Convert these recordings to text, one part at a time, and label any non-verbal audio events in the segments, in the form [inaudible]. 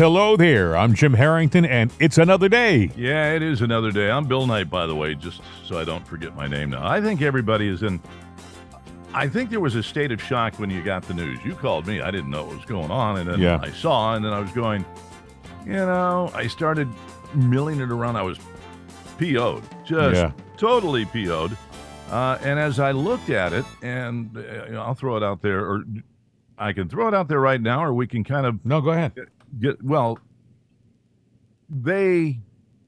hello there. I'm Jim Harrington, and it's another day. Yeah, it is another day. I'm Bill Knight, by the way, just so I don't forget my name now. I think everybody is in. I think there was a state of shock when you got the news. You called me. I didn't know what was going on. And then Yeah. I saw, and then I was going, you know, I started milling it around. I was PO'd, just Yeah. totally PO'd. Uh, and as I looked at it, and uh, you know, I'll throw it out there, or I can throw it out there right now, or we can kind of No, go ahead. Get well they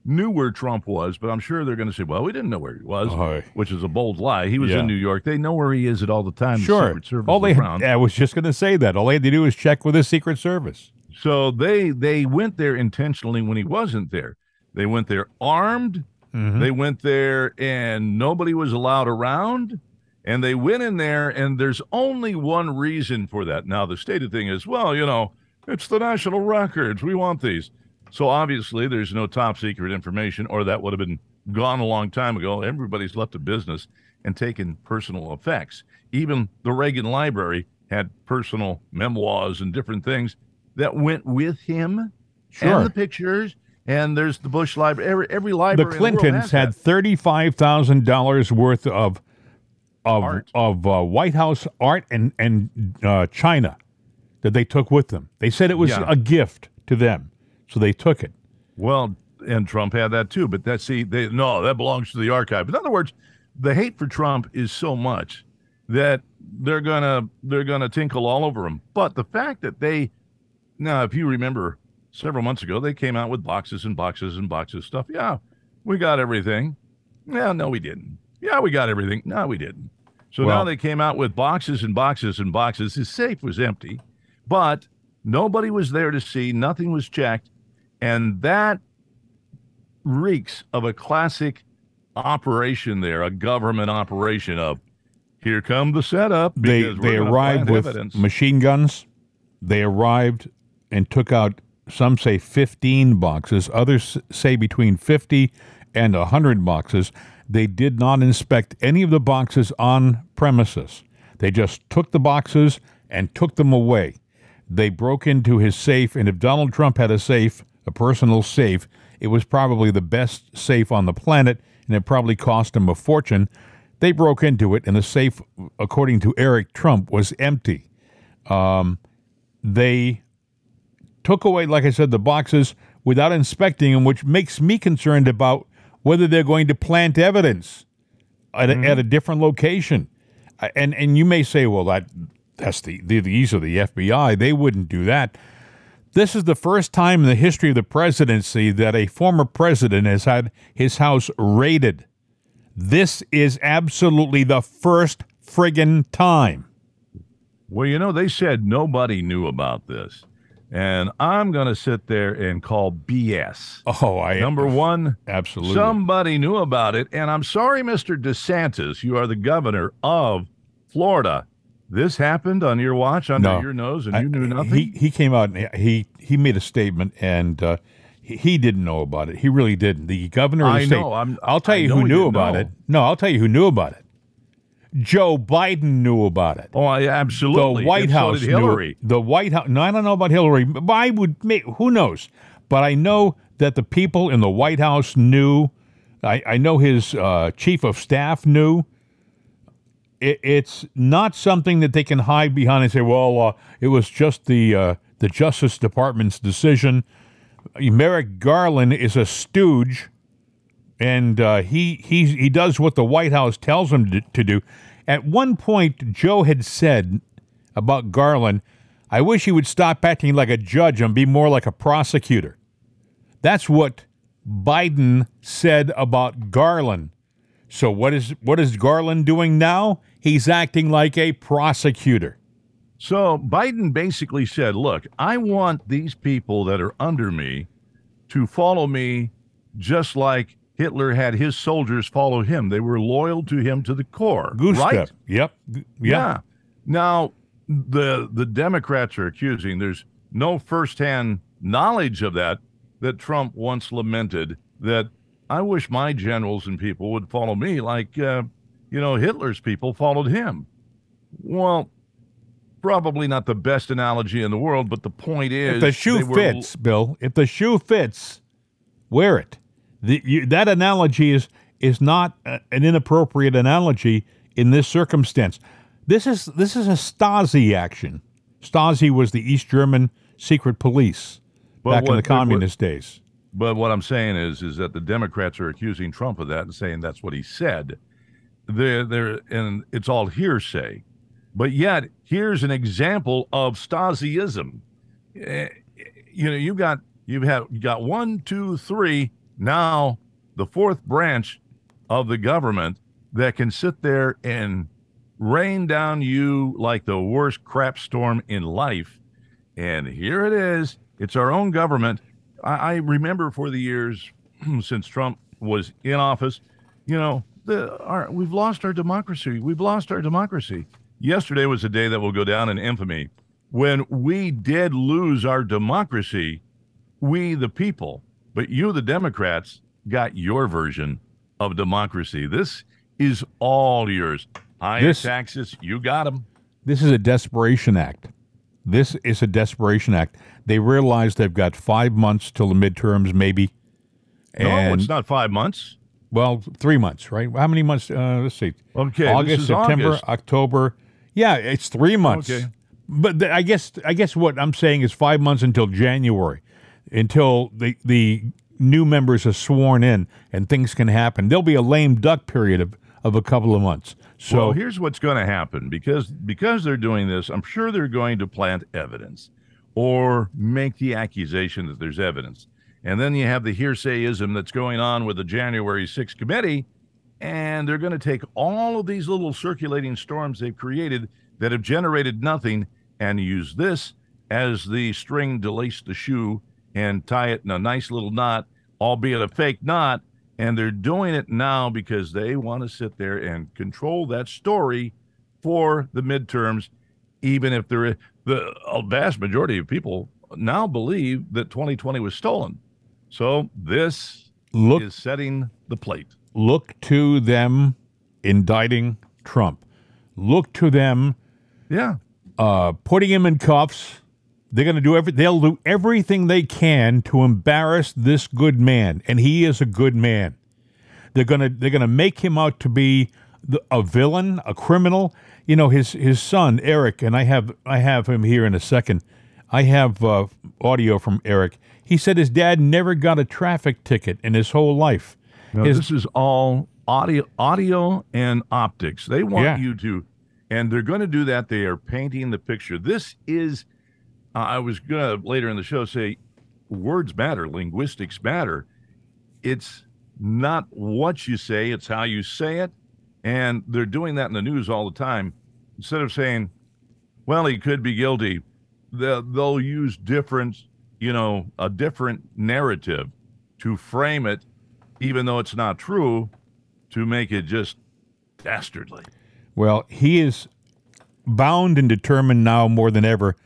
knew where Trump was, but I'm sure they're going to say, "Well, we didn't know where he was," Oh. which is a bold lie. He was Yeah. in New York. They know where he is at all the time. The Sure. Secret Service All they is had, I was just going to say that. All they had to do was check with the Secret Service. So they they went there intentionally when he wasn't there. They went there armed. Mhm. They went there and nobody was allowed around. And they went in there, and there's only one reason for that. Now, the stated thing is, well, you know, it's the national records. We want these. So obviously, there's no top secret information, or that would have been gone a long time ago. Everybody's left the business and taken personal effects. Even the Reagan Library had personal memoirs and different things that went with him Sure. and the pictures. And there's the Bush Library. Every, every the library. world Clintons has had thirty-five thousand dollars worth of of Art. of uh, White House art and and uh, China that they took with them. They said it was Yeah. a gift to them, so they took it. Well, and Trump had that too. But that see, they no, that belongs to the archive. In other words, the hate for Trump is so much that they're gonna they're gonna tinkle all over him. But the fact that they now, if you remember, several months ago, they came out with boxes and boxes and boxes of stuff. Yeah, we got everything. Yeah, no, we didn't. Yeah, we got everything. No, we didn't. So Well- now they came out with boxes and boxes and boxes. His safe was empty, but nobody was there to see. Nothing was checked. And that reeks of a classic operation there, a government operation of here come the setup. They they arrived with evidence. machine guns. They arrived and took out some say 15 boxes, others say between 50 and 100 boxes. They did not inspect any of the boxes on premises. They just took the boxes and took them away. They broke into his safe, and if Donald Trump had a safe, a personal safe, it was probably the best safe on the planet, and it probably cost him a fortune. They broke into it, and the safe, according to Eric Trump, was empty. Um, they took away, like I said, the boxes without inspecting them, which makes me concerned about whether they're going to plant evidence at a, at a different location. And and you may say, well, that that's the, the these are the FBI. They wouldn't do that. This is the first time in the history of the presidency that a former president has had his house raided. This is absolutely the first friggin' time. Well, you know, they said nobody knew about this. And I'm going to sit there and call BS. Oh, I Number one, absolutely. somebody knew about it. And I'm sorry, Mr. DeSantis, you are the governor of Florida. This happened on your watch, under No. your nose, and I- you knew nothing? He he came out and he he made a statement and uh, he, he didn't know about it. He really didn't. The governor of the I state. know, I'm- I'll tell I you who knew about know. it. No, I'll tell you who knew about it. Joe Biden knew about it. oh, absolutely. The White And so House knew- Hillary. the White House. No, I don't know about Hillary. But I would. Make, who knows? But I know that the people in the White House knew. I, I know his uh, chief of staff knew. It, it's not something that they can hide behind and say, "Well, uh, it was just the uh, the Justice Department's decision." Merrick Garland is a stooge and uh, he he he does what the White House tells him to, to do. At one point, Joe had said about Garland, "I wish he would stop acting like a judge and be more like a prosecutor." That's what Biden said about Garland. So what is what is Garland doing now? He's acting like a prosecutor. So Biden basically said, look, I want these people that are under me to follow me just like Hitler had his soldiers follow him. They were loyal to him to the core. Goose right? step. Yep. G- Yeah. Now, the the Democrats are accusing there's no firsthand knowledge of that that Trump once lamented that I wish my generals and people would follow me like uh, you know Hitler's people followed him. Well, probably not the best analogy in the world, but the point is If the shoe they were- fits, Bill, if the shoe fits, wear it. The, you, that analogy is is not a, an inappropriate analogy in this circumstance. This is this is a Stasi action. Stasi was the East German secret police But back in the but what- communist days. But what I'm saying is, is that the Democrats are accusing Trump of that and saying that's what he said. They're, they're, and it's all hearsay. But yet, here's an example of Stasiism. Eh, You know, you've got you've had you got one, two, three. Now, the fourth branch of the government that can sit there and rain down you like the worst crap storm in life. And here it is. It's our own government. I, I remember for the years [clears throat] since Trump was in office, you know, the our we've lost our democracy. We've lost our democracy. Yesterday was a day that will go down in infamy when we did lose our democracy. We, the people, but you, the Democrats, got your version of democracy. This is all yours. Higher This- taxes, you got them. This is a desperation act. This is a desperation act. They realize they've got five months till the midterms, maybe. No, it's not five months. Well, three months, right? How many months? Uh, let's see. Okay, this August, is September, August. October. Yeah, it's three months. Okay. But th- I guess I guess what I'm saying is five months until January, until the the new members are sworn in and things can happen. There'll be a lame duck period of, of a couple of months. So well, here's what's going to happen because because they're doing this, I'm sure they're going to plant evidence or make the accusation that there's evidence. And then you have the hearsayism that's going on with the January 6th committee, and they're going to take all of these little circulating storms they've created that have generated nothing and use this as the string to lace the shoe and tie it in a nice little knot, albeit a fake knot. And they're doing it now because they want to sit there and control that story for the midterms, even if there the vast majority of people now believe that 2020 was stolen. So this look is setting the plate. look to them indicting Trump. Look to them Yeah. uh, putting him in cuffs. They're going to do every. They'll do everything they can to embarrass this good man, and he is a good man. They're gonna they're gonna make him out to be the, a villain, a criminal. You know his his son Eric, and I have I have him here in a second. I have uh, audio from Eric. He said his dad never got a traffic ticket in his whole life. No, His- this is all audio, audio and optics. They want Yeah. you to, and they're going to do that. They are painting the picture. This is. Uh, I was going to later in the show say, words matter, linguistics matter. It's not what you say; it's how you say it, and they're doing that in the news all the time. Instead of saying, "Well, he could be guilty," they'll, they'll use different, you know, a different narrative to frame it even though it's not true, to make it just dastardly. Well, he is bound and determined now more than ever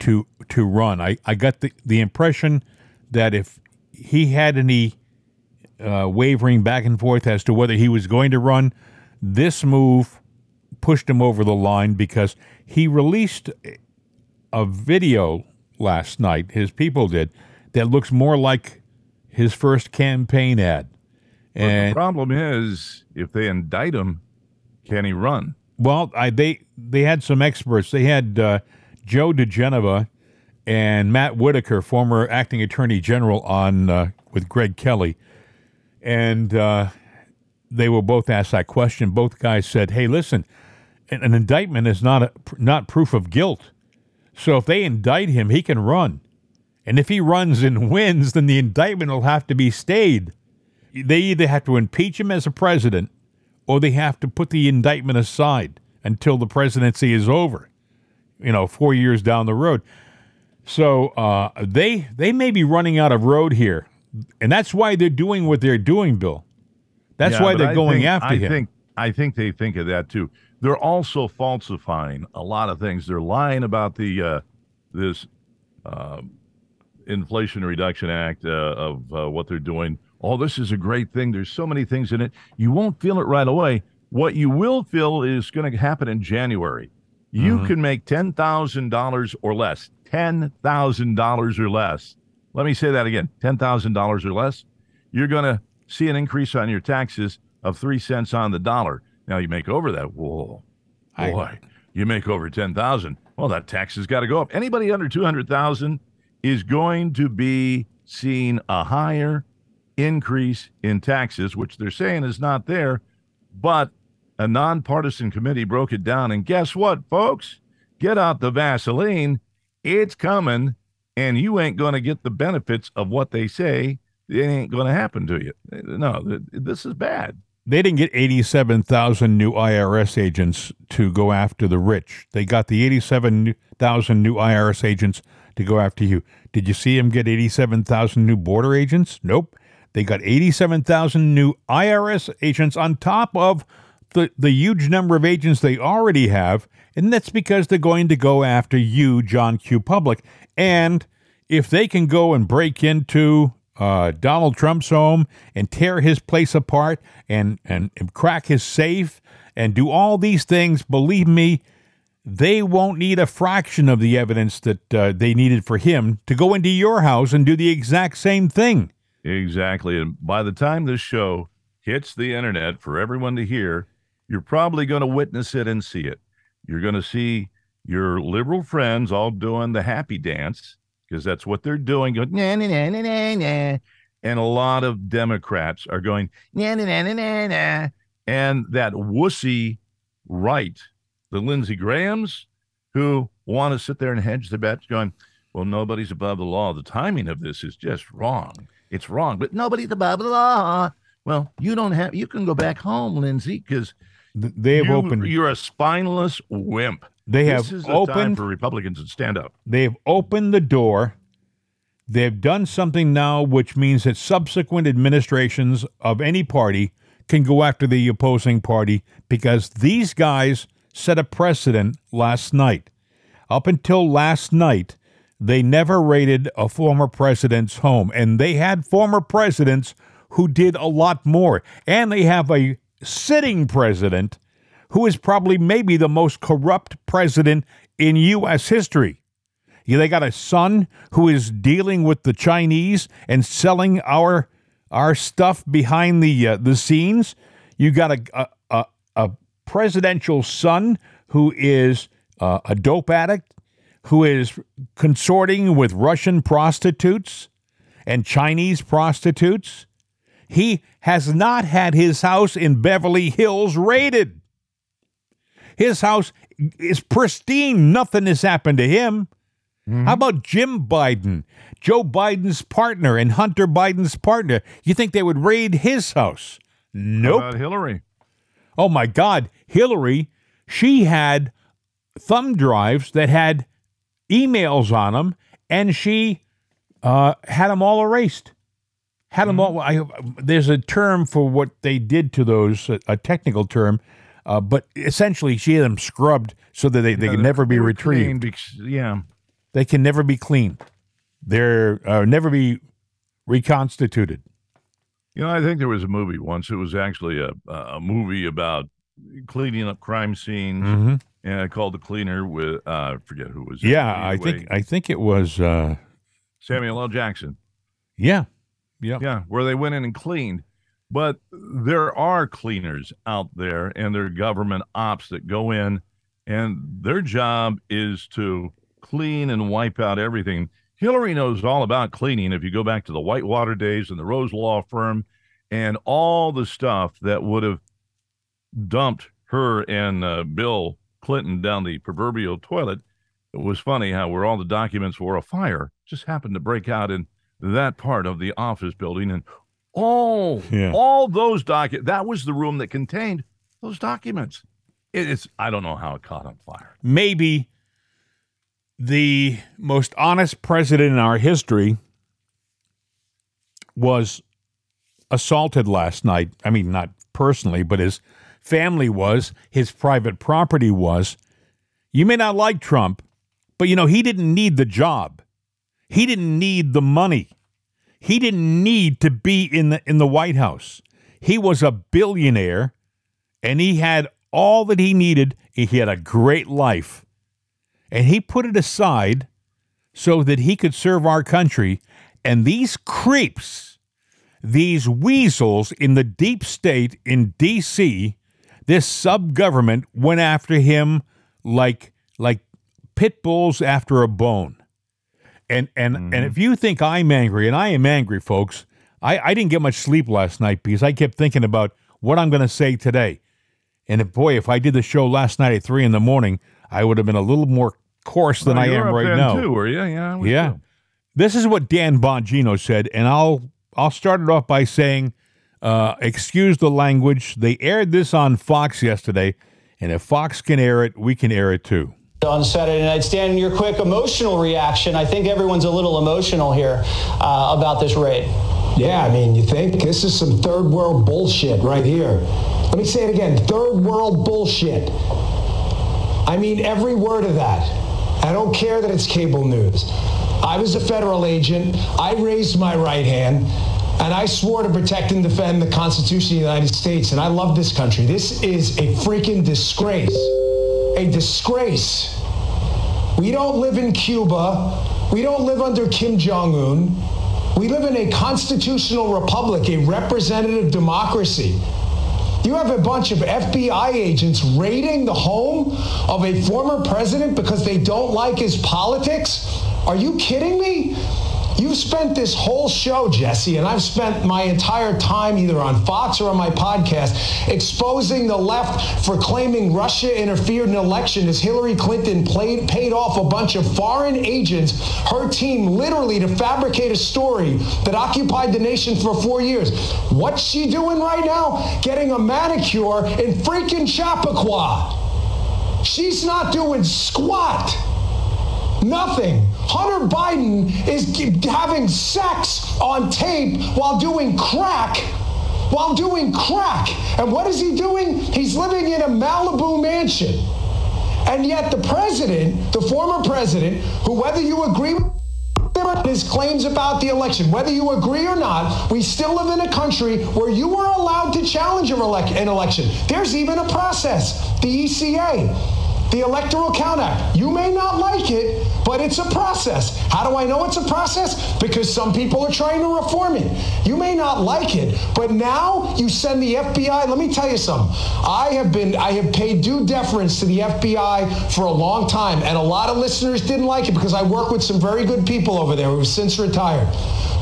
to to run. I, I got the, the impression that if he had any uh, wavering back and forth as to whether he was going to run, this move pushed him over the line because he released a video last night, his people did, that looks more like his first campaign ad. and the problem is, if they indict him, can he run? Well, I, they they had some experts. They had uh, Joe diGenova and Matt Whitaker, former acting attorney general, on uh, with Greg Kelly, and uh, they were both asked that question. Both guys said, "Hey, listen, an, an indictment is not a, not proof of guilt. So if they indict him, he can run, and if he runs and [laughs] wins, then the indictment will have to be stayed. They either have to impeach him as a president." or they have to put the indictment aside until the presidency is over, you know, four years down the road. So uh, they they may be running out of road here, and that's why they're doing what they're doing, Bill. That's Yeah, why they're I going think- after I him. Think, I think they think of that too. They're also falsifying a lot of things. They're lying about the uh, this uh, Inflation Reduction Act uh, of uh, what they're doing. Oh, this is a great thing. There's so many things in it. You won't feel it right away. What you will feel is going to happen in January. You can make $10,000 or less. $10,000 or less. Let me say that again $10,000 or less. You're going to see an increase on your taxes of three cents on the dollar. Now you make over that. Whoa, I- boy, you make over 10,000. Well, that tax has got to go up. Anybody under 200,000 is going to be seeing a higher increase in taxes, which they're saying is not there. But a nonpartisan committee broke it down. And guess what, folks? Get out the Vaseline. It's coming, and you ain't going to get the benefits of what they say. It ain't going to happen to you. No, this is bad. They didn't get 87,000 new IRS agents to go after the rich. They got the 87,000 new IRS agents to go after you. Did you see them get 87,000 new border agents? Nope. They got 87,000 new IRS agents on top of the, the huge number of agents they already have. And that's because they're going to go after you, John Q. Public. And if they can go and break into uh, Donald Trump's home and tear his place apart and, and, and crack his safe and do all these things, believe me, they won't need a fraction of the evidence that uh, they needed for him to go into your house and do the exact same thing. Exactly. And by the time this show hits the internet for everyone to hear, you're probably going to witness it and see it. You're going to see your liberal friends all doing the happy dance because that's what they're doing. Going, nah, nah, nah, nah, nah. And a lot of Democrats are going, nah, nah, nah, nah, nah, nah. And that wussy right, the Lindsey Grahams, who want to sit there and hedge the bets, going, well, nobody's above the law. The timing of this is just wrong. It's wrong, but nobody's above the law. Well, you don't have, you can go back home, Lindsey, because They have you, opened. you're a spineless wimp. They this have is the time opened. for Republicans to stand up. They've opened the door. They've done something now, which means that subsequent administrations of any party can go after the opposing party because these guys set a precedent last night. Up until last night, they never raided a former president's home, and they had former presidents who did a lot more. And they have a sitting president who is probably maybe the most corrupt president in U.S. history. Yeah, they got a son who is dealing with the Chinese and selling our our stuff behind the uh, the scenes. You got a a, a, presidential son who is uh, a dope addict, who is consorting with Russian prostitutes and Chinese prostitutes. He has not had his house in Beverly Hills raided. His house is pristine. Nothing has happened to him. How about Jim Biden, Joe Biden's partner and Hunter Biden's partner? You think they would raid his house? How Nope. about Hillary? Oh my God, Hillary, she had thumb drives that had emails on them, and she uh, had them all erased. Had them all. I, there's a term for what they did to those, a, a technical term, uh, but essentially she had them scrubbed so that they, they can never be retrieved. because- yeah. They can never be cleaned. They're uh, never be reconstituted. You know, I think there was a movie once. It was actually a a movie about cleaning up crime scenes, Mm-hmm. and called The Cleaner with uh, I forget who was. Yeah, Either I think I think it was. Uh, Samuel L. Jackson. yeah, yeah. Yeah, where they went in and cleaned. But there are cleaners out there and there are government ops that go in and their job is to clean and wipe out everything. Hillary knows all about cleaning. If you go back to the Whitewater days and the Rose Law Firm and all the stuff that would have dumped her and uh, Bill Clinton down the proverbial toilet, it was funny how where all the documents were a fire just happened to break out in that part of the office building and all Yeah. all those documents that was the room that contained those documents It- it's i don't know how it caught on fire maybe the most honest president in our history was assaulted last night. I mean, not personally, but his family was, his private property was. You may not like Trump, but you know, he didn't need the job. He didn't need the money. He didn't need to be in the in the White House. He was a billionaire and he had all that he needed. He had a great life. and he put it aside so that he could serve our country. And these creeps, these weasels in the deep state in D.C., this sub government went after him like like pit bulls after a bone. And and mm-hmm. and if you think I'm angry, and I am angry, folks, I, I didn't get much sleep last night because I kept thinking about what I'm going to say today. And if, boy, if I did the show last night at three in the morning, I would have been a little more coarse than well, I am right now. Too, were you? Yeah. Yeah. Too. This is what Dan Bongino said, and I'll I'll start it off by saying, uh, excuse the language. They aired this on Fox yesterday, and if Fox can air it, we can air it too on Saturday night. Stan, your quick emotional reaction. I think everyone's a little emotional here uh, about this raid. Yeah, I mean, you think this is some third world bullshit right here. Let me say it again third world bullshit. I mean, every word of that. I don't care that it's cable news. I was a federal agent. I raised my right hand and I swore to protect and defend the Constitution of the United States. And I love this country. This is a freaking disgrace. A disgrace. We don't live in Cuba. We don't live under Kim Jong un. We live in a constitutional republic, a representative democracy. You have a bunch of FBI agents raiding the home of a former president because they don't like his politics? Are you kidding me? You've spent this whole show, Jesse, and I've spent my entire time either on Fox or on my podcast exposing the left for claiming Russia interfered in election as Hillary Clinton played, paid off a bunch of foreign agents, her team literally to fabricate a story that occupied the nation for four years. What's she doing right now? Getting a manicure in freaking Chappaqua. She's not doing squat. Nothing. Hunter Biden is having sex on tape while doing crack. While doing crack. And what is he doing? He's living in a Malibu mansion. And yet the president, the former president, who whether you agree with his claims about the election. Whether you agree or not, we still live in a country where you are allowed to challenge an election. There's even a process, the ECA the Electoral Count Act. You may not like it, but it's a process. How do I know it's a process? Because some people are trying to reform it. You may not like it, but now you send the FBI. Let me tell you something. I have been, I have paid due deference to the FBI for a long time, and a lot of listeners didn't like it because I work with some very good people over there who have since retired.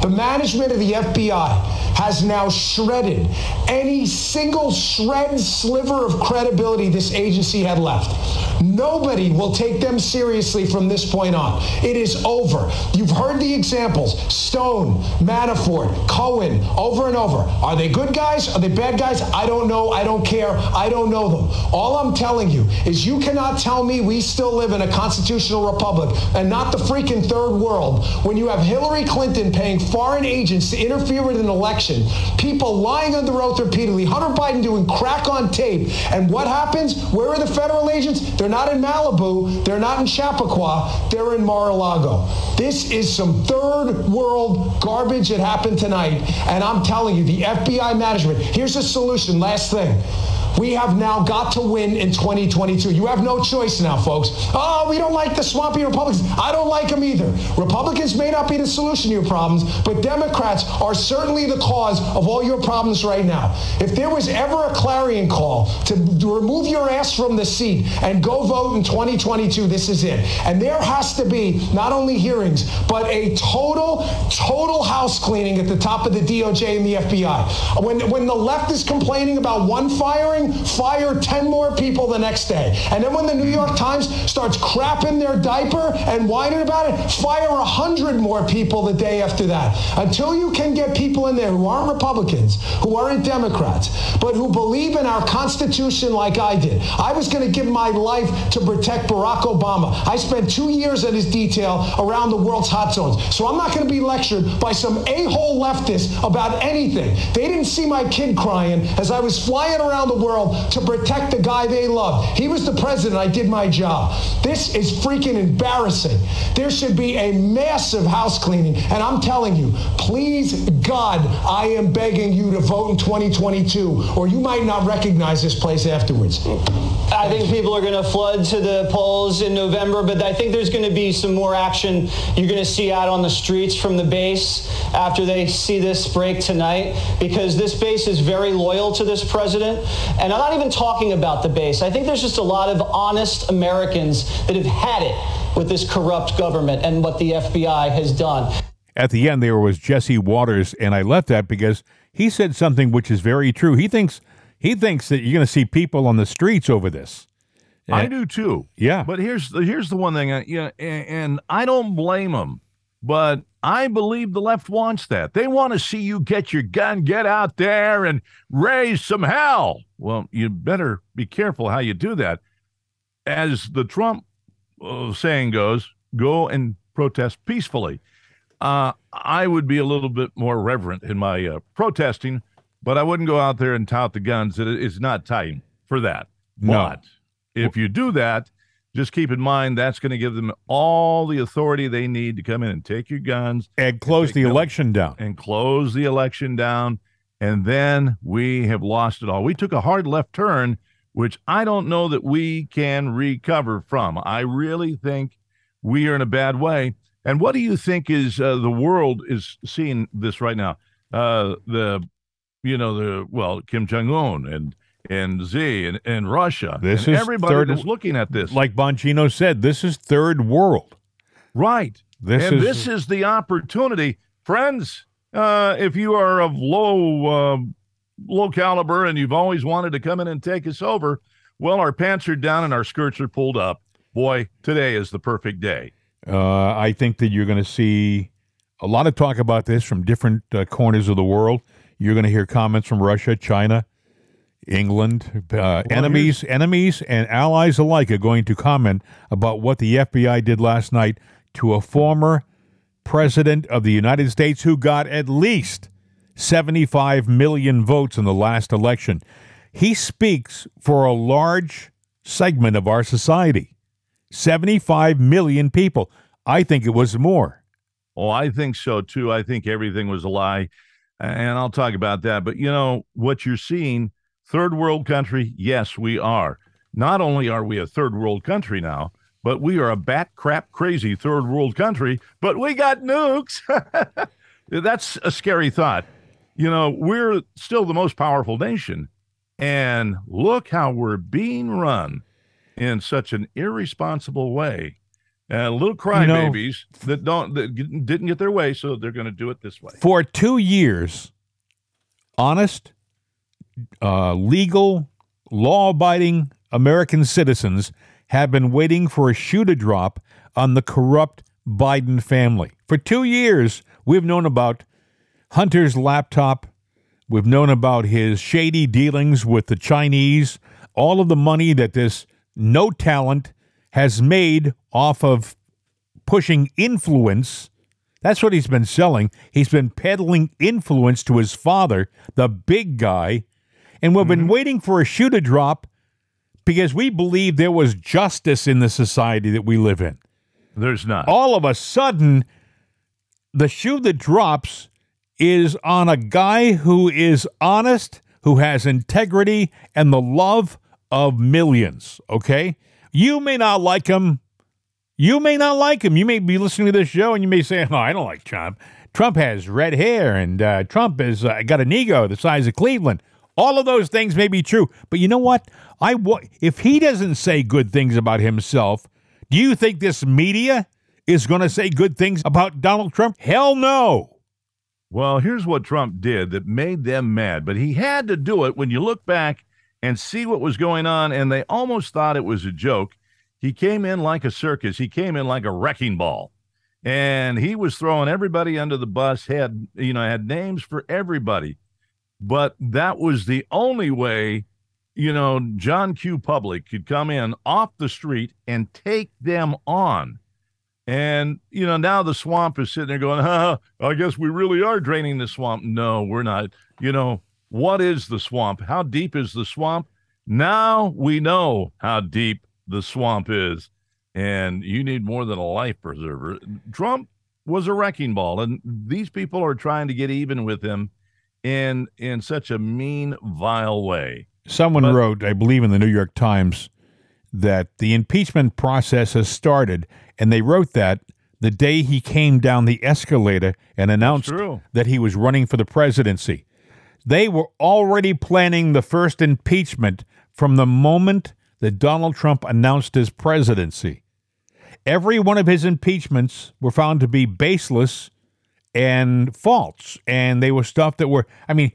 The management of the FBI has now shredded any single shred sliver of credibility this agency had left. Nobody will take them seriously from this point on. It is over. You've heard the examples Stone, Manafort, Cohen, over and over. Are they good guys? Are they bad guys? I don't know. I don't care. I don't know them. All I'm telling you is you cannot tell me we still live in a constitutional republic and not the freaking third world when you have Hillary Clinton paying foreign agents to interfere with an election, people lying under oath repeatedly, Hunter Biden doing crack on tape. And what happens? Where are the federal agents? They're not in Malibu. They're not in Chappaqua. They're in Mar-a-Lago. This is some third world garbage that happened tonight. And I'm telling you, the FBI management, here's a solution. Last thing. We have now got to win in 2022. You have no choice now, folks. Oh, we don't like the swampy Republicans. I don't like them either. Republicans may not be the solution to your problems, but Democrats are certainly the cause of all your problems right now. If there was ever a clarion call to remove your ass from the seat and go vote in 2022, this is it. And there has to be not only hearings, but a total, total house cleaning at the top of the DOJ and the FBI. When, when the left is complaining about one firing, fire 10 more people the next day. And then when the New York Times starts crapping their diaper and whining about it, fire 100 more people the day after that. Until you can get people in there who aren't Republicans, who aren't Democrats, but who believe in our Constitution like I did. I was going to give my life to protect Barack Obama. I spent two years at his detail around the world's hot zones. So I'm not going to be lectured by some a-hole leftist about anything. They didn't see my kid crying as I was flying around the world world to protect the guy they love. He was the president. I did my job. This is freaking embarrassing. There should be a massive house cleaning. And I'm telling you, please, God, I am begging you to vote in 2022, or you might not recognize this place afterwards. I think people are going to flood to the polls in November, but I think there's going to be some more action you're going to see out on the streets from the base after they see this break tonight, because this base is very loyal to this president. And I'm not even talking about the base. I think there's just a lot of honest Americans that have had it with this corrupt government and what the FBI has done. At the end, there was Jesse Watters, and I left that because he said something which is very true. He thinks he thinks that you're going to see people on the streets over this. I do too. Yeah. But here's the here's the one thing. I, yeah, and, and I don't blame them, but I believe the left wants that. They want to see you get your gun, get out there, and raise some hell. Well, you better be careful how you do that. As the Trump uh, saying goes, go and protest peacefully. Uh, I would be a little bit more reverent in my uh, protesting, but I wouldn't go out there and tout the guns. It, it's not time for that. No. But if you do that, just keep in mind that's going to give them all the authority they need to come in and take your guns And close Take the election down. and close the election down. And then we have lost it all. We took a hard left turn, which I don't know that we can recover from. I really think we are in a bad way. And what do you think is uh, the world is seeing this right now? Uh, the, you know, the well, Kim Jong Un and and Z and, and Russia. This and is everybody third- is looking at this. Like Bongino said, this is third world. Right. This and is this is the opportunity, friends. Uh, if you are of low um low caliber and you've always wanted to come in and take us over, well, our pants are down and our skirts are pulled up. Boy, today is the perfect day. Uh, I think that you're going to see a lot of talk about this from different uh, corners of the world. You're going to hear comments from Russia, China, England, uh, enemies, enemies, and allies alike are going to comment about what the FBI did last night to a former president of the United States who got at least 75 million votes in the last election. He speaks for a large segment of our society. 75 million people. I think it was more. Oh, I think so too. I think everything was a lie. And I'll talk about that. But you know, what you're seeing, third world country, yes, we are. Not only are we a third world country now, but we are a bat crap crazy third world country, but we got nukes. [laughs] That's a scary thought. You know, we're still the most powerful nation. And look how we're being run in such an irresponsible way. Uh, little know- crybabies that don't that didn't get their way, so they're going to do it this way. For two years, honest, uh, legal, law abiding American citizens have been waiting for a shoe to drop on the corrupt Biden family. For two years, we've known about Hunter's laptop. We've known about his shady dealings with the Chinese, all of the money that this no talent has made off of pushing influence. That's what he's been selling. He's been peddling influence to his father, the big guy. And we've been waiting for a shoe to drop because we believe there was justice in the society that we live in. There's not. All of a sudden, the shoe that drops is on a guy who is honest, who has integrity, and the love of millions. Okay? You may not like him. You may not like him. You may be listening to this show and you may say, [laughs] Oh, I don't like Trump. Trump has red hair and uh, Trump has uh, got an ego the size of Cleveland. All of those things may be true. But you know what? I if he doesn't say good things about himself, do you think this media is going to say good things about Donald Trump? Hell no. Well, here's what Trump did that made them mad, but he had to do it when you look back and see what was going on, and they almost thought it was a joke. He came in like a circus, he came in like a wrecking ball, and he was throwing everybody under the bus, had, you know, had names for everybody. But that was the only way, you know, John Q. Public could come in off the street and take them on. And, you know, now the swamp is sitting there going, [laughs] huh, I guess we really are draining the swamp. No, we're not. You know, what is the swamp? How deep is the swamp? Now we know how deep the swamp is, and you need more than a life preserver. Trump was a wrecking ball, and these people are trying to get even with him in in such a mean, vile way. Someone But- wrote, I believe in the New York Times, that the impeachment process has started, and they wrote that the day he came down the escalator and announced that he was running for the presidency. They were already planning the first impeachment from the moment that Donald Trump announced his presidency. Every one of his impeachments were found to be baseless and false, and they were stuff that were, I mean,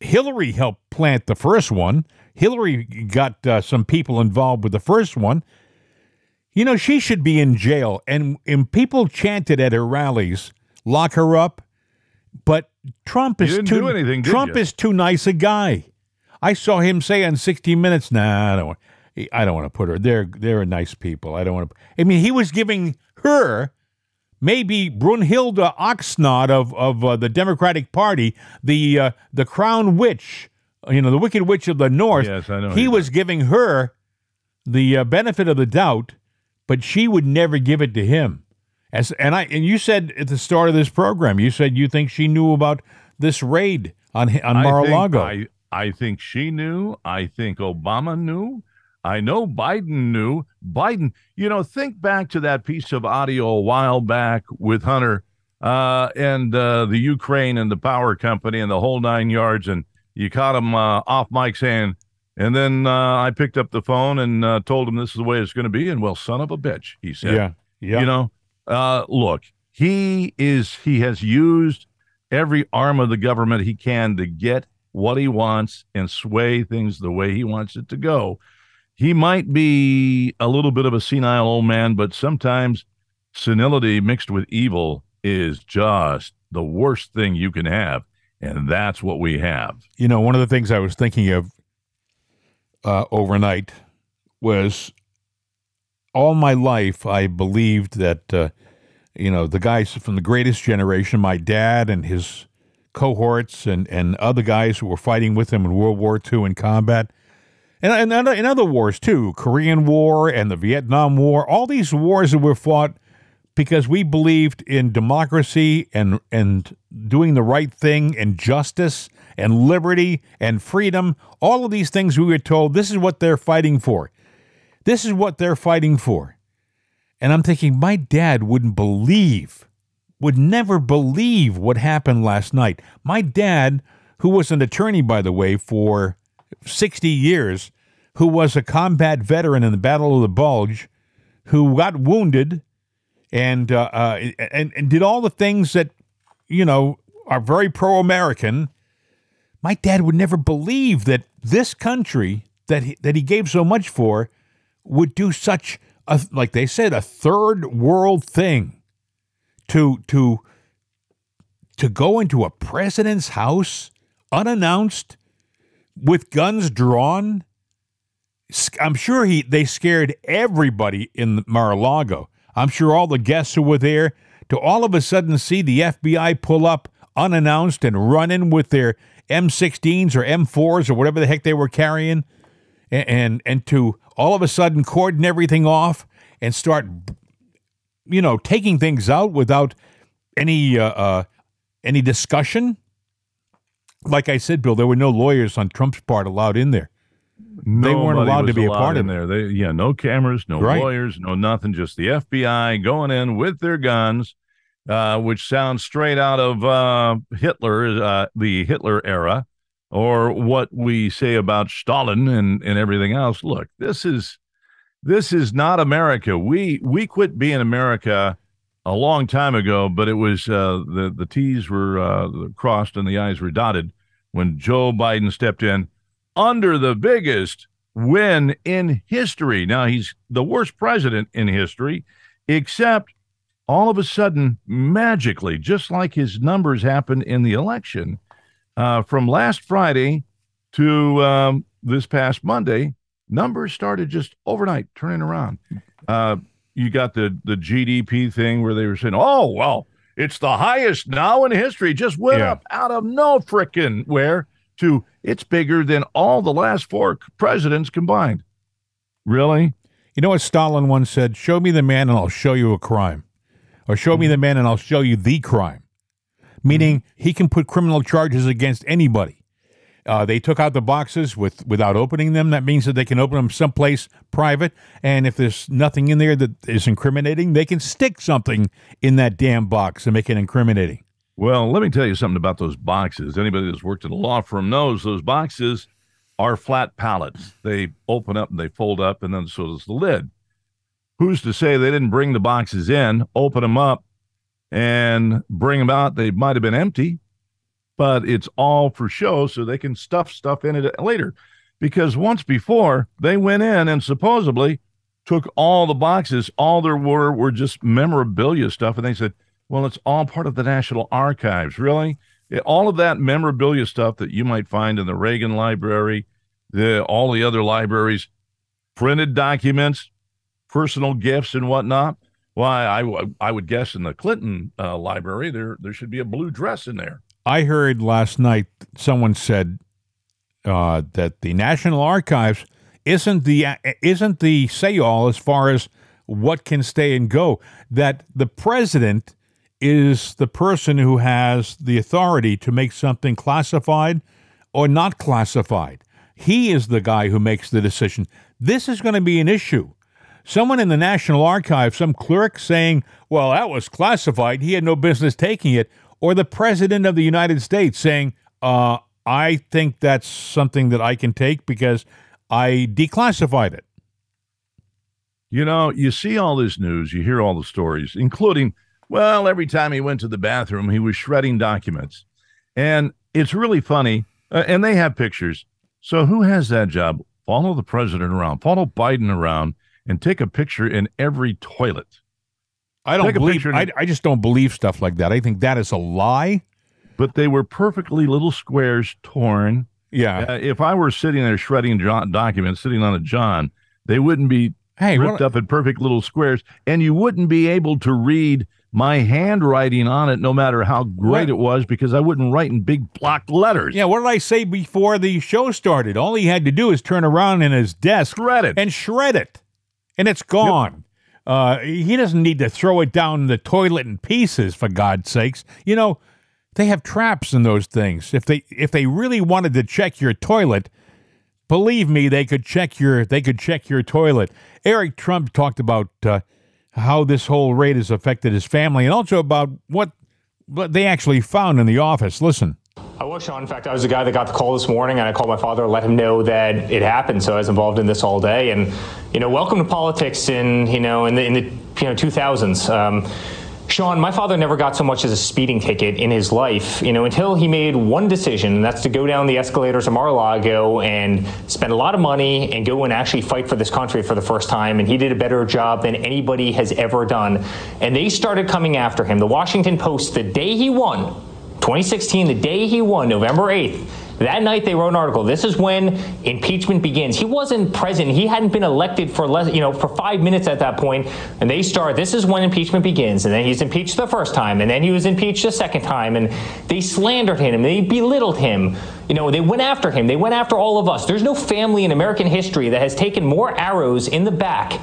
Hillary helped plant the first one. Hillary got uh, some people involved with the first one. You know, she should be in jail. And, and people chanted at her rallies, lock her up. But Trump is too anything, Trump you? is too nice a guy. I saw him say on 60 Minutes, nah, I don't want, I don't want to put her. They're they're nice people. I don't want to. I mean, he was giving her maybe Brunhilde Oxnard of of uh, the Democratic Party, the uh, the crown witch, you know, the wicked witch of the north. Yes, I know He was giving her the uh, benefit of the doubt, but she would never give it to him. As and I and you said at the start of this program, you said you think she knew about this raid on on Mar-a-Lago. I, I think she knew. I think Obama knew. I know Biden knew. Biden, you know, think back to that piece of audio a while back with Hunter uh, and uh, the Ukraine and the power company and the whole nine yards. And you caught him uh, off Mike's hand. And then uh, I picked up the phone and uh, told him this is the way it's going to be. And well, son of a bitch, he said. yeah, yeah. You know, uh, look, he is he has used every arm of the government he can to get what he wants and sway things the way he wants it to go. He might be a little bit of a senile old man, but sometimes senility mixed with evil is just the worst thing you can have. And that's what we have. You know, one of the things I was thinking of uh, overnight was all my life I believed that, uh, you know, the guys from the greatest generation, my dad and his cohorts and, and other guys who were fighting with him in World War II in combat, and, and in other wars too, Korean War and the Vietnam War, all these wars that were fought because we believed in democracy and and doing the right thing and justice and liberty and freedom. All of these things we were told this is what they're fighting for. This is what they're fighting for. And i'm thinking my dad wouldn't believe would never believe what happened last night. My dad who was an attorney by the way for 60 years who was a combat veteran in the battle of the bulge who got wounded and uh, uh, and and did all the things that you know are very pro-American. My dad would never believe that this country that he, that he gave so much for would do such a like they said a third world thing to to to go into a president's house unannounced with guns drawn. I'm sure he they scared everybody in Mar-a-Lago. I'm sure all the guests who were there to all of a sudden see the FBI pull up unannounced and run in with their M16s or M4s or whatever the heck they were carrying, and and, and to all of a sudden cordon everything off and start, you know, taking things out without any uh, uh, any discussion. Like I said, Bill, there were no lawyers on Trump's part allowed in there. They weren't allowed to be a part in of there. They, yeah, no cameras, no Right. lawyers, no nothing. Just the FBI going in with their guns, uh, which sounds straight out of uh, Hitler, uh, the Hitler era, or what we say about Stalin and and everything else. Look, this is this is not America. We we quit being America a long time ago, but it was uh, the the T's were uh, crossed and the I's were dotted when Joe Biden stepped in under the biggest win in history. Now he's the worst president in history, except all of a sudden, magically, just like his numbers happened in the election, uh, from last Friday to um, this past Monday, numbers started just overnight turning around. You got the the GDP thing where they were saying, "Oh well, it's the highest now in history." Just went Yeah. up out of no frickin' where to it's bigger than all the last four presidents combined. Really? You know what Stalin once said? Show me the man and I'll show you a crime. Or show me the man and I'll show you the crime. Meaning mm-hmm. he can put criminal charges against anybody. Uh, they took out the boxes with without opening them. That means that they can open them someplace private. And if there's nothing in there that is incriminating, they can stick something in that damn box and make it incriminating. Well, let me tell you something about those boxes. Anybody that's worked at a law firm knows those boxes are flat pallets. They open up and they fold up, and then so does the lid. Who's to say they didn't bring the boxes in, open them up, and bring them out? They might have been empty, but it's all for show so they can stuff stuff in it later. Because once before, they went in and supposedly took all the boxes, all there were were just memorabilia stuff, and they said, well, it's all part of the National Archives. Really? All of that memorabilia stuff that you might find in the Reagan Library, the all the other libraries, printed documents, personal gifts, and whatnot. Why, I, I would guess in the Clinton uh, library there there should be a blue dress in there. I heard last night someone said uh, that the National Archives isn't the isn't the say all as far as what can stay and go. That the president is the person who has the authority to make something classified or not classified. He is the guy who makes the decision. This is going to be an issue. Someone in the National Archives, some clerk saying, well, that was classified, he had no business taking it, or the President of the United States saying, uh, I think that's something that I can take because I declassified it. You know, you see all this news, you hear all the stories, including well, every time he went to the bathroom, he was shredding documents. And it's really funny. Uh, and they have pictures. So who has that job? Follow the president around, follow Biden around, and take a picture in every toilet. I don't believe. I, I just don't believe stuff like that. I think that is a lie. But they were perfectly little squares torn. Yeah. Uh, if I were sitting there shredding John, documents, sitting on a John, they wouldn't be hey, ripped what? up in perfect little squares, and you wouldn't be able to read my handwriting on it, no matter how great what? it was, because I wouldn't write in big block letters. Yeah, what did I say before the show started? All he had to do is turn around in his desk, shred it, and shred it, and it's gone. Uh, he doesn't need to throw it down the toilet in pieces, for God's sakes. You know, they have traps in those things. If they if they really wanted to check your toilet, believe me, they could check your they could check your toilet. Eric Trump talked about. Uh, how this whole raid has affected his family and also about what, what they actually found in the office. Listen. I was Sean. In fact, I was the guy that got the call this morning, and I called my father, and let him know that it happened. So I was involved in this all day, and you know, welcome to politics in you know in the in the you know 2000s. Um, Sean, my father never got so much as a speeding ticket in his life, you know, until he made one decision, and that's to go down the escalators of Mar-a-Lago and spend a lot of money and go and actually fight for this country for the first time. And he did a better job than anybody has ever done. And they started coming after him. The Washington Post, the day he won, 2016, the day he won, November 8th, that night they wrote an article. This is when impeachment begins. He wasn't president. He hadn't been elected for less, you know, for five minutes at that point. And they start. This is when impeachment begins. And then he's impeached the first time, and then he was impeached the second time. And they slandered him. They belittled him. You know, they went after him. They went after all of us. There's no family in American history that has taken more arrows in the back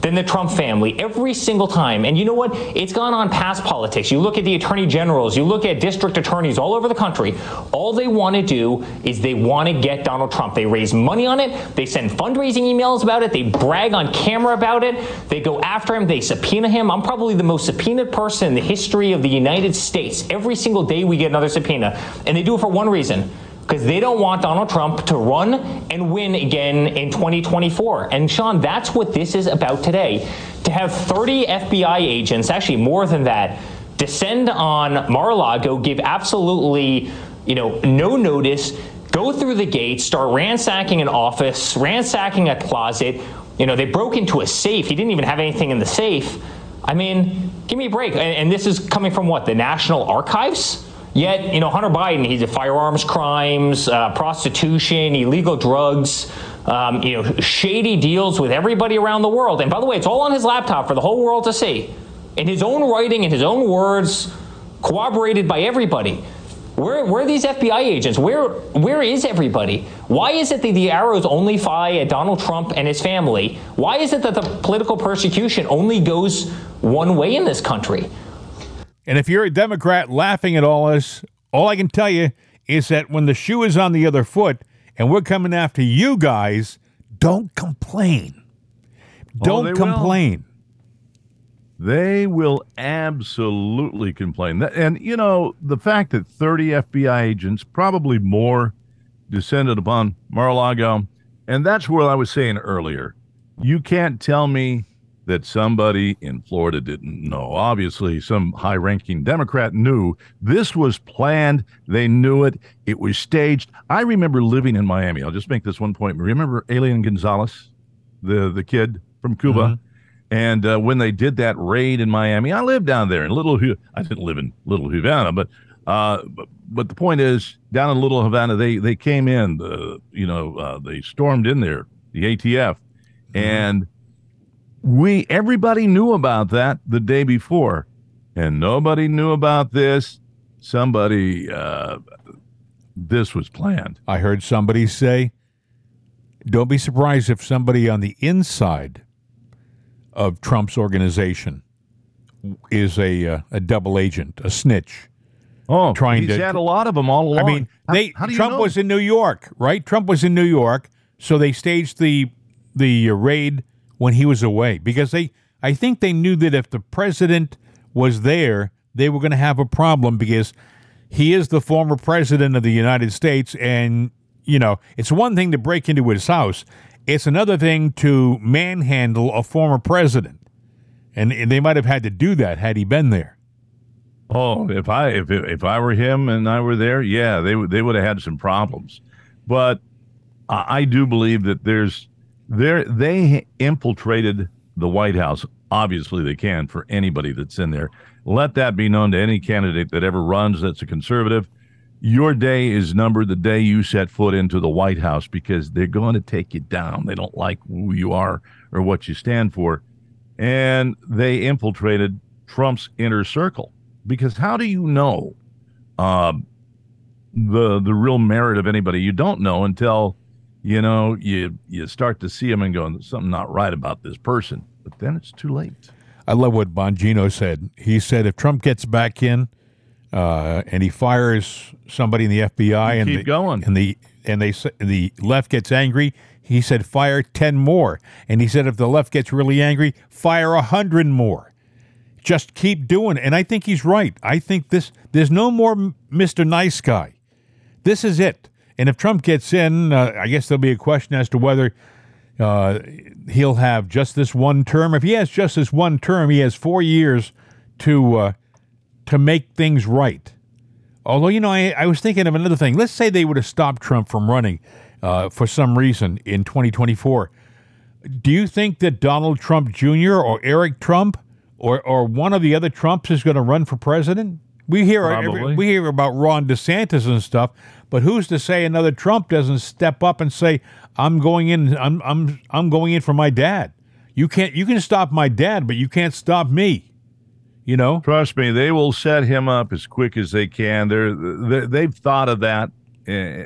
than the Trump family every single time. And you know what? It's gone on past politics. You look at the attorney generals, you look at district attorneys all over the country. All they want to do is they want to get Donald Trump. They raise money on it, they send fundraising emails about it, they brag on camera about it, they go after him, they subpoena him. I'm probably the most subpoenaed person in the history of the United States. Every single day we get another subpoena. And they do it for one reason because they don't want Donald Trump to run and win again in 2024. And Sean, that's what this is about today. To have 30 FBI agents, actually more than that, descend on Mar-a-Lago, give absolutely, you know, no notice, go through the gate, start ransacking an office, ransacking a closet. You know, they broke into a safe. He didn't even have anything in the safe. I mean, give me a break. And, and this is coming from what? The National Archives? Yet, you know, Hunter Biden, he's a firearms crimes, uh, prostitution, illegal drugs, um, you know, shady deals with everybody around the world. And by the way, it's all on his laptop for the whole world to see. In his own writing, in his own words, corroborated by everybody. Where, where are these FBI agents? Where, where is everybody? Why is it that the arrows only fly at Donald Trump and his family? Why is it that the political persecution only goes one way in this country? And if you're a Democrat laughing at all this, all I can tell you is that when the shoe is on the other foot and we're coming after you guys, don't complain. Oh, don't they will. complain. They will absolutely complain. And, you know, the fact that 30 FBI agents, probably more, descended upon Mar a Lago, and that's what I was saying earlier. You can't tell me that somebody in Florida didn't know. Obviously, some high ranking Democrat knew this was planned. They knew it. It was staged. I remember living in Miami. I'll just make this one point. Remember Elian Gonzalez, the, the kid from Cuba? And uh, when they did that raid in Miami, I lived down there in Little. I didn't live in Little Havana, but uh, but, but the point is, down in Little Havana, they they came in. The you know uh, they stormed in there, the ATF, and we everybody knew about that the day before, and nobody knew about this. Somebody, uh, this was planned. I heard somebody say, don't be surprised if somebody on the inside of Trump's organization is a uh, a double agent, a snitch. Oh, Trying he's to- had a lot of them all along. I mean, they how you Trump know? was in New York, right? Trump was in New York, so they staged the the uh, raid when he was away because they I think they knew that if the president was there, they were going to have a problem because he is the former president of the United States and you know, it's one thing to break into his house. It's another thing to manhandle a former president. And, and they might have had to do that had he been there. Oh, if I if if I were him and I were there, yeah, they would they would have had some problems. But I, I do believe that there's there they infiltrated the White House. Obviously, they can for anybody that's in there. Let that be known to any candidate that ever runs that's a conservative. Your day is numbered the day you set foot into the White House because they're going to take you down. They don't like who you are or what you stand for. And they infiltrated Trump's inner circle because how do you know um, the the real merit of anybody? You don't know until you know you you start to see them and go, "There's something not right about this person. But then it's too late. I love what Bongino said. He said if Trump gets back in uh, and he fires somebody in the FBI and keep the, going. and the and they the left gets angry, he said fire ten more. And he said if the left gets really angry, fire a hundred more. Just keep doing it. And I think he's right. I think this there's no more Mr. Nice Guy. This is it. And if Trump gets in, uh, I guess there'll be a question as to whether uh, he'll have just this one term. If he has just this one term, he has four years to uh, to make things right. Although, you know, I, I was thinking of another thing. Let's say they would have stopped Trump from running uh, for some reason in 2024. Do you think that Donald Trump Jr. or Eric Trump or, or one of the other Trumps is going to run for president? We hear every, we hear about Ron DeSantis and stuff, but who's to say another Trump doesn't step up and say, "I'm going in. I'm I'm I'm going in for my dad." You can't. You can stop my dad, but you can't stop me. You know. Trust me, they will set him up as quick as they can. They're, they they've thought of that. Uh,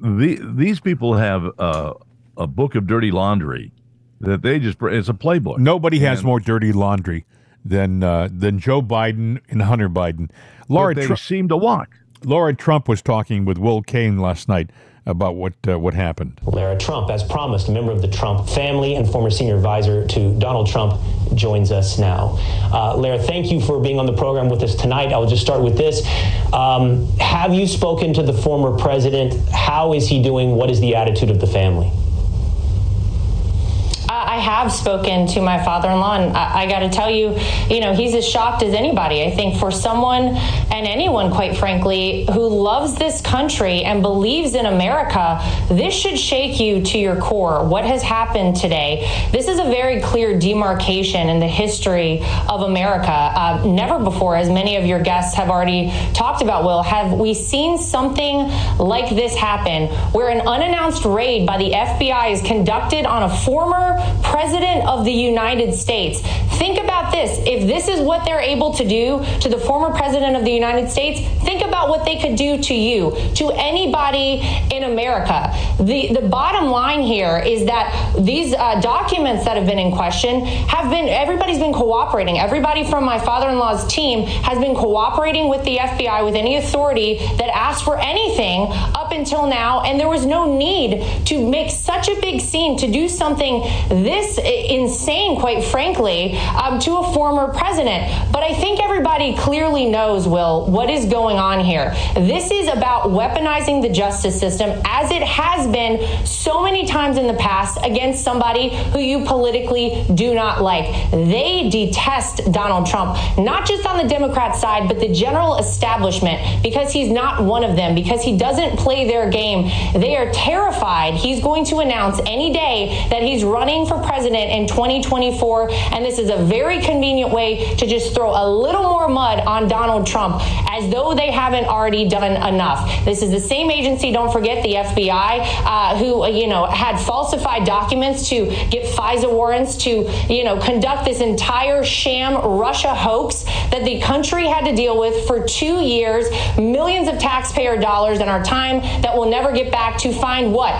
the, these people have uh, a book of dirty laundry that they just it's a playbook. Nobody has And- more dirty laundry than uh, than Joe Biden and Hunter Biden. Laura but they Tru- seem to walk. Lara Trump was talking with Will Cain last night about what uh, what happened. Lara Trump, as promised, a member of the Trump family and former senior advisor to Donald Trump, joins us now. Uh, Lara, thank you for being on the program with us tonight. I will just start with this. Um, have you spoken to the former president? How is he doing? What is the attitude of the family? I have spoken to my father-in-law, and I, I got to tell you, you know, he's as shocked as anybody. I think for someone and anyone, quite frankly, who loves this country and believes in America, this should shake you to your core. What has happened today? This is a very clear demarcation in the history of America. Uh, never before, as many of your guests have already talked about, Will, have we seen something like this happen, where an unannounced raid by the FBI is conducted on a former president of the United States. Think about this. If this is what they're able to do to the former president of the United States, think about what they could do to you, to anybody in America. The, the bottom line here is that these uh, documents that have been in question have been, everybody's been cooperating. Everybody from my father in law's team has been cooperating with the FBI, with any authority that asked for anything up until now. And there was no need to make such a big scene, to do something this insane, quite frankly, um, to a former president. But I think everybody clearly knows, Will, what is going on here. This is about weaponizing the justice system as it has been so many times in the past against somebody who you politically do not like. They detest Donald Trump, not just on the Democrat side, but the general establishment, because he's not one of them, because he doesn't play their game. They are terrified he's going to announce any day that he's running for president in 2024. And this is a very convenient way to just throw a little more mud on Donald Trump as though they haven't already done enough. This is the same agency, don't forget, the FBI, uh, who, uh, you know, had falsified documents to get FISA warrants to, you know, conduct this entire sham Russia hoax that the country had to deal with for two years, millions of taxpayer dollars and our time that we'll never get back to find what?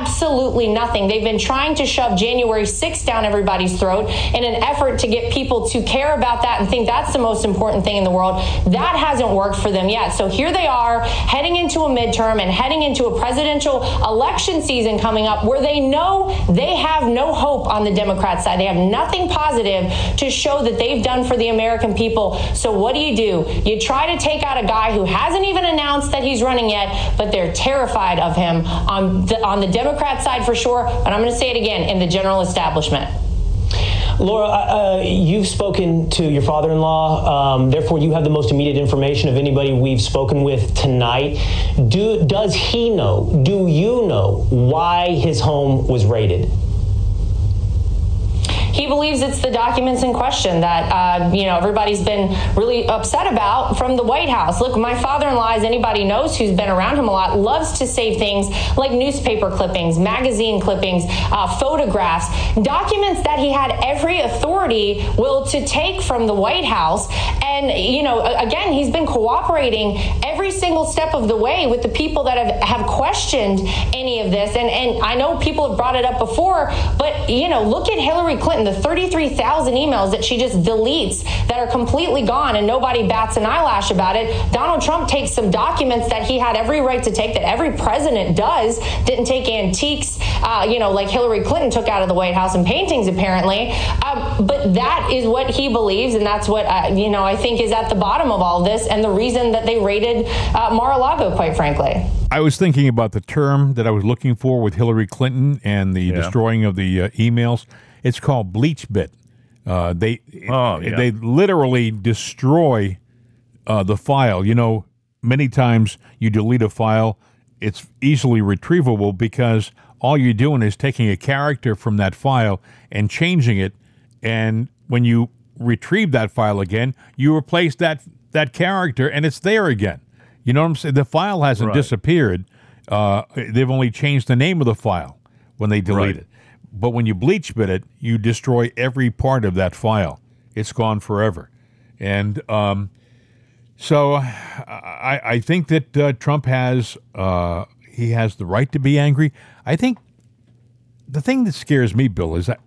Absolutely nothing. They've been trying to shove January 6th down everybody's throat in an effort to get people to care about that and think that's the most important thing in the world. That hasn't worked for them yet. So here they are heading into a midterm and heading into a presidential election season coming up where they know they have no hope on the Democrat side. They have nothing positive to show that they've done for the American people. So what do you do? You try to take out a guy who hasn't even announced that he's running yet, but they're terrified of him on the, on the Democrat side for sure. But I'm going to say it again in the general establishment. Lara, uh, uh, you've spoken to your father in law, um, therefore, you have the most immediate information of anybody we've spoken with tonight. Do, does he know, do you know why his home was raided? He believes it's the documents in question that uh, you know everybody's been really upset about from the White House. Look, my father-in-law, as anybody knows who's been around him a lot, loves to save things like newspaper clippings, magazine clippings, uh, photographs, documents that he had every authority will to take from the White House. And you know, again, he's been cooperating every single step of the way with the people that have, have questioned any of this. And and I know people have brought it up before, but you know, look at Hillary Clinton the 33,000 emails that she just deletes that are completely gone and nobody bats an eyelash about it. Donald Trump takes some documents that he had every right to take, that every president does, didn't take antiques, uh, you know, like Hillary Clinton took out of the White House and paintings, apparently. Um, but that is what he believes, and that's what, uh, you know, I think is at the bottom of all this and the reason that they raided uh, Mar-a-Lago, quite frankly. I was thinking about the term that I was looking for with Hillary Clinton and the yeah. destroying of the uh, emails. It's called BleachBit. Uh, they oh, yeah. they literally destroy uh, the file. You know, many times you delete a file, it's easily retrievable because all you're doing is taking a character from that file and changing it. And when you retrieve that file again, you replace that that character, and it's there again. You know what I'm saying? The file hasn't right. disappeared. Uh, they've only changed the name of the file when they delete right. it. But when you bleach bit it, you destroy every part of that file. It's gone forever. And um, so I, I, think that uh, Trump has uh, he has the right to be angry. I think the thing that scares me, Bill, is that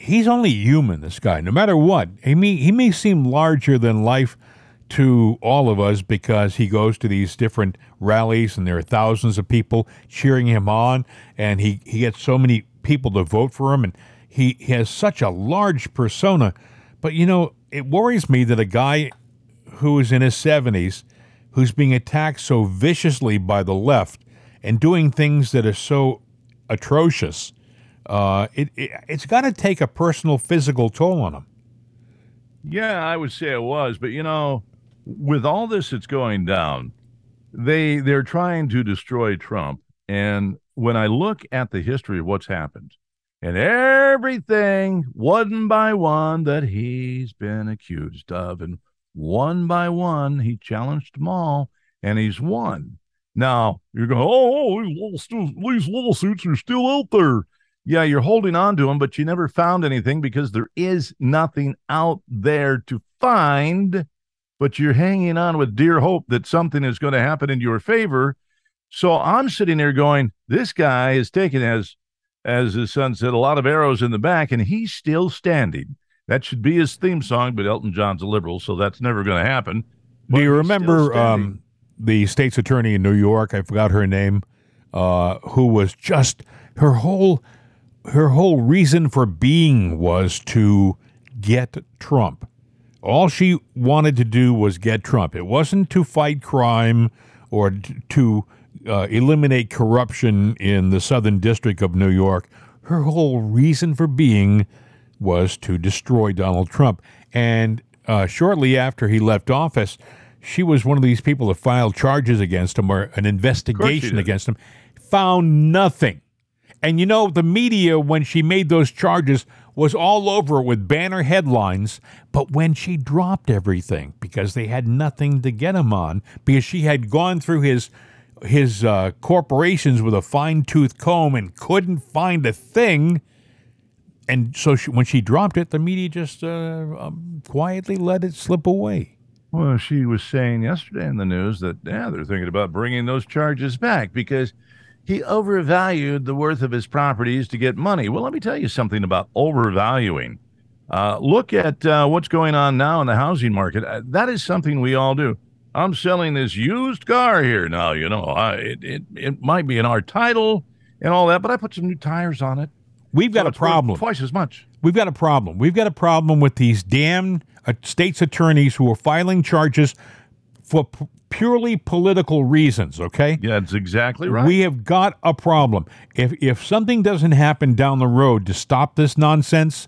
he's only human. This guy, no matter what, he may he may seem larger than life to all of us because he goes to these different rallies and there are thousands of people cheering him on, and he he gets so many people to vote for him, and he, he has such a large persona. But you know, it worries me that a guy who is in his 70s, who's being attacked so viciously by the left and doing things that are so atrocious, uh, it, it, has got to take a personal physical toll on him. Yeah, I would say it was. But, you know, with all this that's going down, they they're trying to destroy Trump. And when I look at the history of what's happened and everything one by one that he's been accused of, and one by one he challenged them all and he's won. Now you're going, oh, these lawsuits are still out there. Yeah, you're holding on to them, but you never found anything because there is nothing out there to find. But you're hanging on with dear hope that something is going to happen in your favor. So I'm sitting there going, this guy is taking, as as his son said, a lot of arrows in the back, and he's still standing. That should be his theme song, but Elton John's a liberal, so that's never going to happen. But Do you remember um, the state's attorney in New York? I forgot her name. Uh, who was just her whole her whole reason for being was to get Trump. All she wanted to do was get Trump. It wasn't to fight crime or to uh, eliminate corruption in the Southern District of New York. Her whole reason for being was to destroy Donald Trump. And uh, shortly after he left office, she was one of these people that filed charges against him or an investigation against him, found nothing. And you know, the media, when she made those charges, was all over it with banner headlines. But when she dropped everything because they had nothing to get him on, because she had gone through his his uh, corporations with a fine tooth comb and couldn't find a thing, and so she, when she dropped it, the media just uh, um, quietly let it slip away. Well, she was saying yesterday in the news that, yeah, they're thinking about bringing those charges back because he overvalued the worth of his properties to get money. Well, let me tell you something about overvaluing. Uh, look at uh, what's going on now in the housing market. Uh, that is something we all do. I'm selling this used car here now. You know, I, it, it it might be in our title and all that, but I put some new tires on it. We've got So a problem. Twice as much. We've got a problem. We've got a problem with these damn uh, state's attorneys who are filing charges for purely political reasons. Okay. Yeah, that's exactly right. We have got a problem. If if something doesn't happen down the road to stop this nonsense,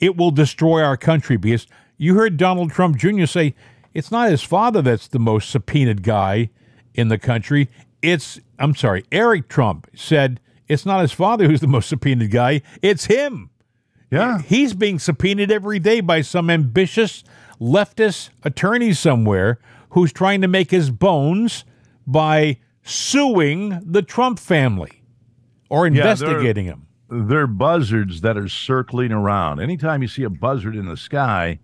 it will destroy our country. Because you heard Donald Trump Jr. say it's not his father that's the most subpoenaed guy in the country. It's I'm sorry, Eric Trump said it's not his father who's the most subpoenaed guy. It's him. yeah. He's being subpoenaed every day by some ambitious leftist attorney somewhere who's trying to make his bones by suing the Trump family or they're- investigating him. they're buzzards that are circling around. Anytime you see a buzzard in the sky,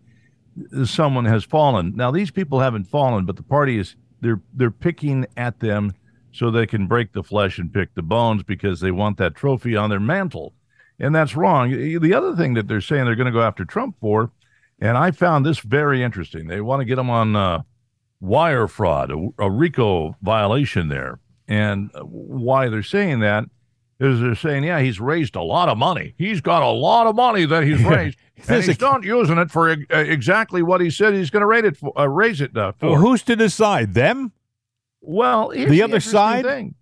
someone has fallen. Now these people haven't fallen, but the party is they're they're picking at them so they can break the flesh and pick the bones because they want that trophy on their mantle. And that's wrong. The other thing that they're saying they're going to go after Trump for, and I found this very interesting. They want to get him on uh, wire fraud, a, a RICO violation there. And why they're saying that is they're saying, yeah, he's raised a lot of money. He's got a lot of money that he's [laughs] raised, and he's a- not using it for uh, exactly what he said he's going to rate it for, uh, raise it uh, for. Well, who's to decide? Them? Well, here's The other side? Thing.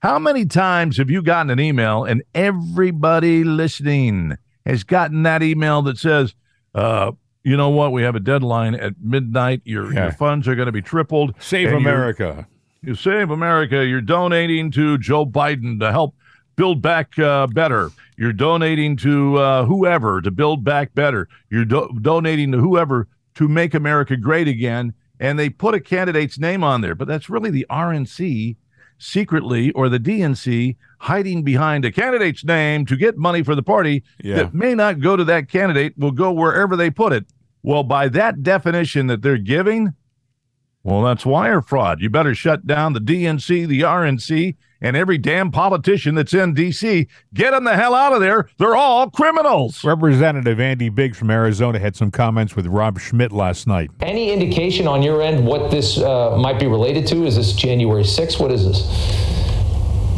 How many times have you gotten an email and everybody listening has gotten that email that says, uh, you know what, we have a deadline at midnight. Your, Yeah. your funds are going to be tripled. Save America. You Save America. You're donating to Joe Biden to help build back uh, better. You're donating to uh, whoever to build back better. You're do- donating to whoever to make America great again. And they put a candidate's name on there, but that's really the RNC secretly or the DNC hiding behind a candidate's name to get money for the party Yeah. that may not go to that candidate, will go wherever they put it. Well, by that definition that they're giving, well, that's wire fraud. You better shut down the DNC, the RNC, and every damn politician that's in DC. Get them the hell out of there. They're all criminals. Representative Andy Biggs from Arizona had some comments with Rob Schmitt last night. Any indication on your end what this uh, might be related to? Is this January 6th? What is this?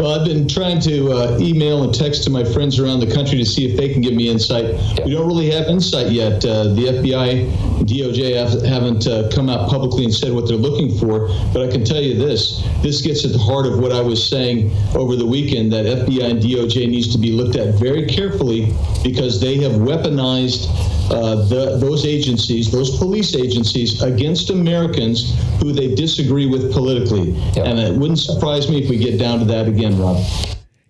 Well, I've been trying to uh, email and text to my friends around the country to see if they can give me insight. We don't really have insight yet. Uh, the FBI, DOJ have, haven't uh, come out publicly and said what they're looking for. But I can tell you this: this gets at the heart of what I was saying over the weekend. That FBI and DOJ needs to be looked at very carefully because they have weaponized uh, the, those agencies, those police agencies, against Americans who they disagree with politically. Yep. And it wouldn't surprise me if we get down to that again, Rob.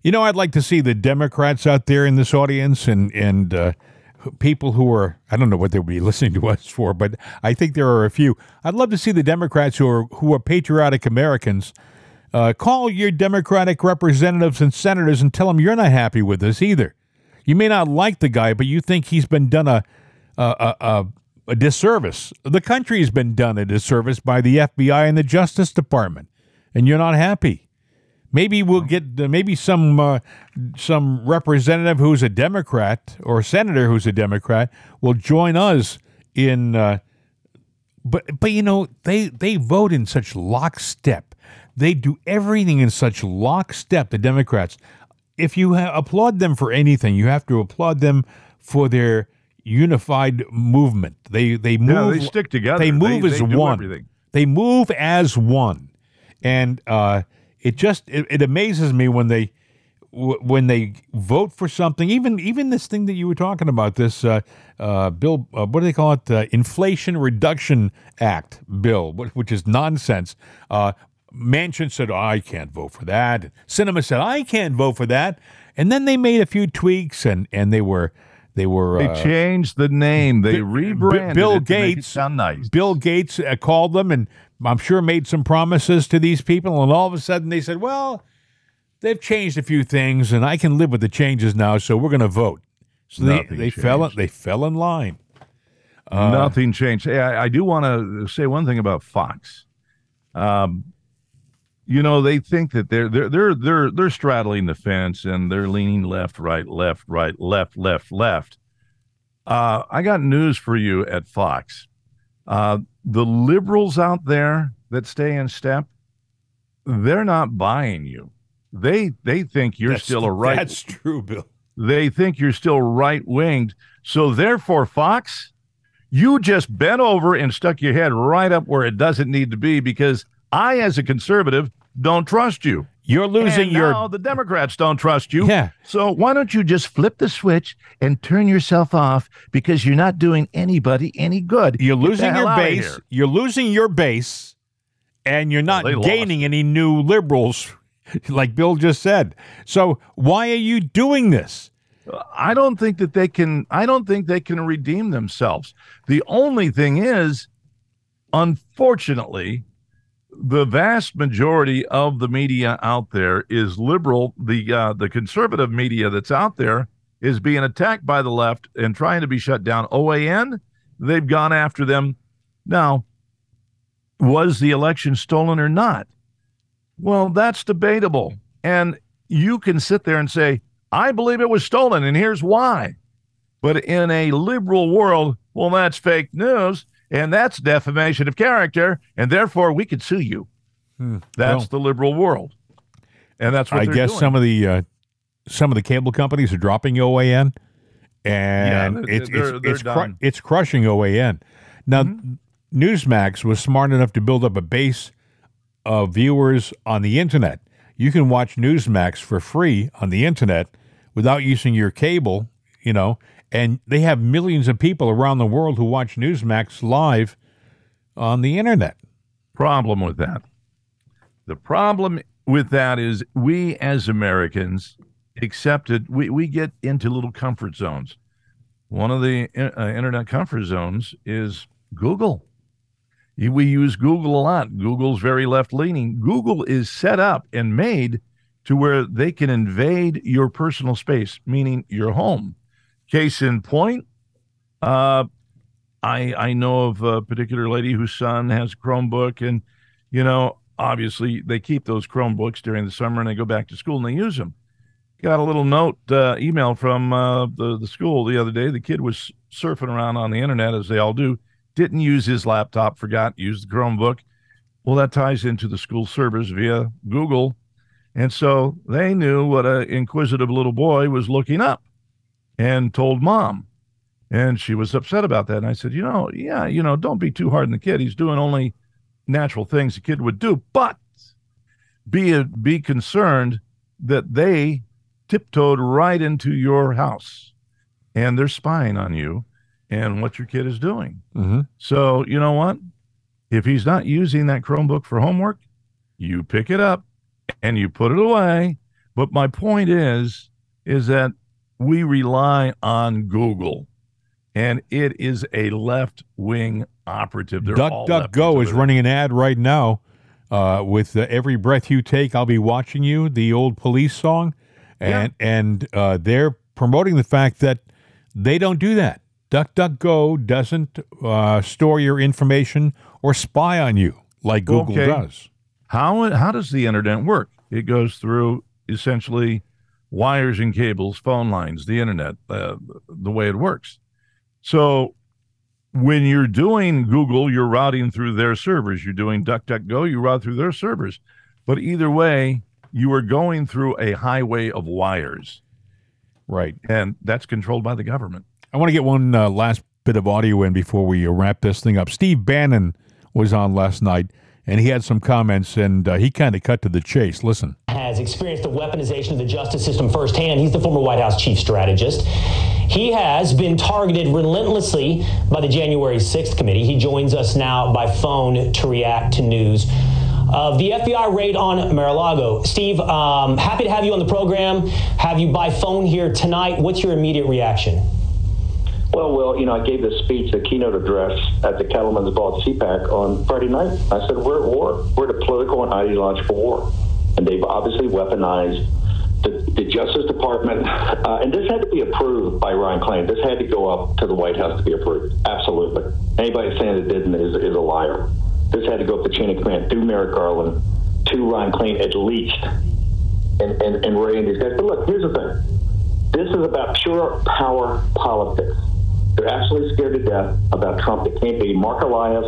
You know, I'd like to see the Democrats out there in this audience and and uh, people who are I don't know what they would be [laughs] listening to us for, but I think there are a few. I'd love to see the Democrats who are who are patriotic Americans uh, call your Democratic representatives and senators and tell them you're not happy with this either. You may not like the guy, but you think he's been done a a, a, a, disservice. The country's been done a disservice by the FBI and the Justice Department, and you're not happy. Maybe we'll get uh, maybe some uh, some representative who's a Democrat or senator who's a Democrat will join us in. Uh, but but you know they they vote in such lockstep. They do everything in such lockstep. The Democrats. If you ha- applaud them for anything, you have to applaud them for their unified movement. They they move. Yeah, they stick together. They move They- as they one. everything. They move as one, and uh, it just it, it amazes me when they when they vote for something. Even even this thing that you were talking about, this uh, uh, bill, uh, what do they call it? Uh, Inflation Reduction Act bill, which is nonsense. Uh, Manchin said, "I can't vote for that." Sinema said, "I can't vote for that," and then they made a few tweaks, and and they were they were They uh, changed the name. They Bi- rebranded Bill make it Gates sound nice. Bill Gates uh, called them and I'm sure made some promises to these people, and all of a sudden they said, "Well, they've changed a few things, and I can live with the changes now, so we're going to vote." So they, Nothing they fell changed. they fell in line. Uh, Nothing changed. Hey, I, I do want to say one thing about Fox. Um, you know, they think that they're they're they're they're they're straddling the fence and they're leaning left, right, left, right, left, left, left. Uh, I got news for you at Fox. Uh, the liberals out there that stay in step, they're not buying you. They they think you're That's- still a right That's true, Bill. they think you're still right winged. So therefore, Fox, you just bent over and stuck your head right up where it doesn't need to be because I, as a conservative, don't trust you. You're losing and your now the Democrats don't trust you. Yeah. So why don't you just flip the switch and turn yourself off because you're not doing anybody any good. you're losing your base. You're losing your base, and you're not lost. gaining any new liberals, [laughs] like Bill just said. So why are you doing this? I don't think that they can I don't think they can redeem themselves. The only thing is unfortunately the vast majority of the media out there is liberal. The uh, the conservative media that's out there is being attacked by the left and trying to be shut down. OAN, they've gone after them. Now, was the election stolen or not? Well, that's debatable. And you can sit there and say, I believe it was stolen, and here's why. But in a liberal world, well, that's fake news, and that's defamation of character, and therefore we could sue you. That's Well, the liberal world, and that's what I guess doing. some of the uh, some of the cable companies are dropping OAN, and they're- it's they're- it's they're it's, cru- Mm-hmm. it's crushing OAN. Now, Newsmax was smart enough to build up a base of viewers on the internet. You can watch Newsmax for free on the internet without using your cable, you know, and they have millions of people around the world who watch Newsmax live on the internet. problem with that. The problem with that is we as Americans accepted we, we get into little comfort zones. One of the uh, internet comfort zones is Google. We use Google a lot. Google's very left leaning. Google is set up and made to where they can invade your personal space, meaning your home. Case in point, uh, I I know of a particular lady whose son has a Chromebook, and you know, obviously they keep those Chromebooks during the summer and they go back to school and they use them. Got a little note uh, email from uh, the the school the other day. The kid was surfing around on the internet as they all do. Didn't use his laptop, forgot used the Chromebook. Well, that ties into the school servers via Google, and so they knew what an inquisitive little boy was looking up, and told mom. And she was upset about that. And I said, you know, yeah, you know, don't be too hard on the kid. He's doing only natural things a kid would do, but be be concerned that they tiptoed right into your house and they're spying on you and what your kid is doing. Mm-hmm. So, you know what? If he's not using that Chromebook for homework, you pick it up and you put it away. But my point is, is that we rely on Google and it is a left wing operative. They're all DuckDuckGo lefties is running an ad right now uh, with uh, "Every Breath You Take, I'll Be Watching You," the old Police song, and and uh, they're promoting the fact that they don't do that. DuckDuckGo doesn't uh, store your information or spy on you like Google Okay. does. How how does the internet work? It goes through essentially wires and cables, phone lines, the internet, uh, the way it works. So when you're doing Google, you're routing through their servers. You're doing DuckDuckGo, you route through their servers. But either way, you are going through a highway of wires, Right. and that's controlled by the government. I want to get one uh, last bit of audio in before we uh, wrap this thing up. Steve Bannon was on last night, and he had some comments, and uh, he kind of cut to the chase. Listen. has experienced the weaponization of the justice system firsthand. He's the former White House chief strategist. He has been targeted relentlessly by the January 6th committee. He joins us now by phone to react to news of the FBI raid on Mar-a-Lago. Steve, um, happy to have you on the program. Have you by phone here tonight. What's your immediate reaction? Well, well, you know, I gave this speech, the keynote address at the Cattlemen's Ball at CPAC on Friday night. I said, we're at war. We're at a political and ideological war. And they've obviously weaponized the, the Justice Department. Uh, and this had to be approved by Ron Klain. This had to go up to the White House to be approved. Absolutely. Anybody saying it didn't is, is a liar. This had to go up the chain of command through Merrick Garland to Ron Klain at least. And, and, and Wray and these guys. But look, here's the thing. This is about pure power politics. They're absolutely scared to death about Trump. It can't be Marc Elias,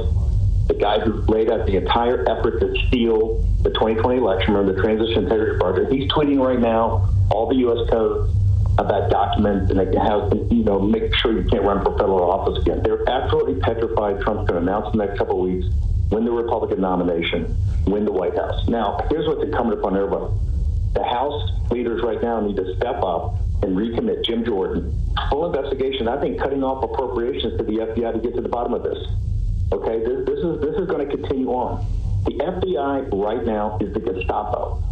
the guy who laid out the entire effort to steal the 2020 election, remember the Transition Integrity Project. He's tweeting right now all the U.S. codes about documents and how you know make sure you can't run for federal office again. They're absolutely petrified. Trump's going to announce in the next couple of weeks, win the Republican nomination, win the White House. Now, here's what's incumbent upon everybody: the House leaders right now need to step up and recommit Jim Jordan. Full investigation. I think cutting off appropriations to the FBI to get to the bottom of this. Okay, this, this is this is going to continue on. The FBI right now is the Gestapo.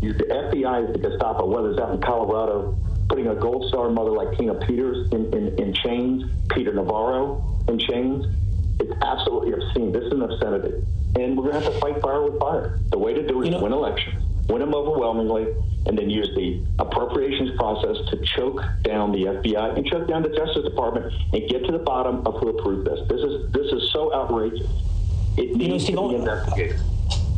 The FBI is the Gestapo, whether it's out in Colorado, putting a gold star mother like Tina Peters in, in, in chains, Peter Navarro in chains. It's absolutely obscene. This is an obscenity. And we're going to have to fight fire with fire. The way to do it is You know- win elections, win them overwhelmingly, and then use the appropriations process to choke down the FBI and choke down the Justice Department and get to the bottom of who approved this. This is this is so outrageous. It needs Steve, to be investigated.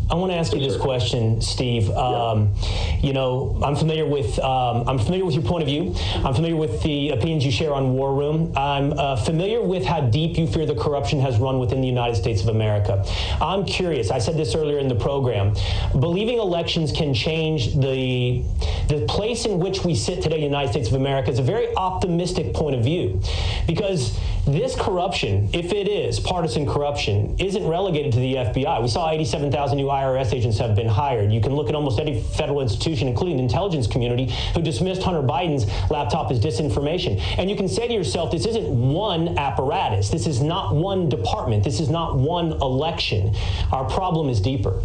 I want to ask you this question, Steve. Um, You know, I'm familiar with um, I'm familiar with your point of view. I'm familiar with the opinions you share on War Room. I'm uh, familiar with how deep you fear the corruption has run within the United States of America. I'm curious. I said this earlier in the program. Believing elections can change the the place in which we sit today in the United States of America is a very optimistic point of view, because this corruption, if it is partisan corruption, isn't relegated to the FBI. We saw 87,000 new IRS agents have been hired. You can look at almost any federal institution, including the intelligence community, who dismissed Hunter Biden's laptop as disinformation. And you can say to yourself, this isn't one apparatus. This is not one department. This is not one election. Our problem is deeper.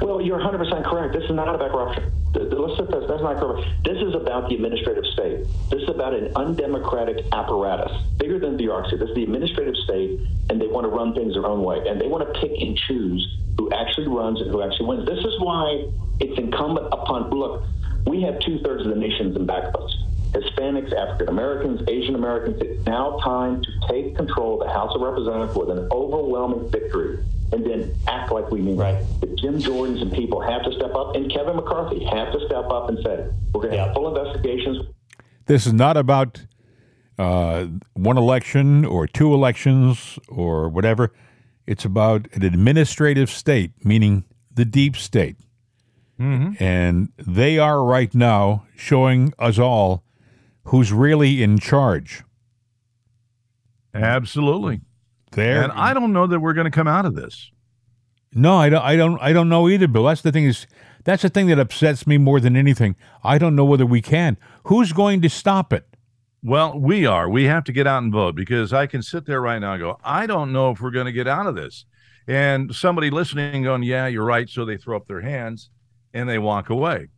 Well, you're 100% correct. This is not about corruption. Let's set. That's not corruption. This is about the administrative state. This is about an undemocratic apparatus, bigger than bureaucracy. This is the administrative state, and they want to run things their own way, and they want to pick and choose who actually runs and who actually wins. This is why it's incumbent upon. Look, we have two thirds of the nations in back of us. Hispanics, African Americans, Asian Americans. It's now time to take control of the House of Representatives with an overwhelming victory and then act like we mean Right. it. The Jim Jordans and people have to step up, and Kevin McCarthy have to step up and say, we're going to Yeah. have full investigations. This is not about uh, one election or two elections or whatever. It's about an administrative state, meaning the deep state. And they are right now showing us all who's really in charge. Absolutely. There, And I don't know that we're going to come out of this. No, I don't. I don't. I don't know either, Bill. That's the thing is, that's the thing that upsets me more than anything. I don't know whether we can. Who's going to stop it? Well, we are. We have to get out and vote because I can sit there right now and go, I don't know if we're going to get out of this. And somebody listening going, Yeah, you're right. So they throw up their hands and they walk away.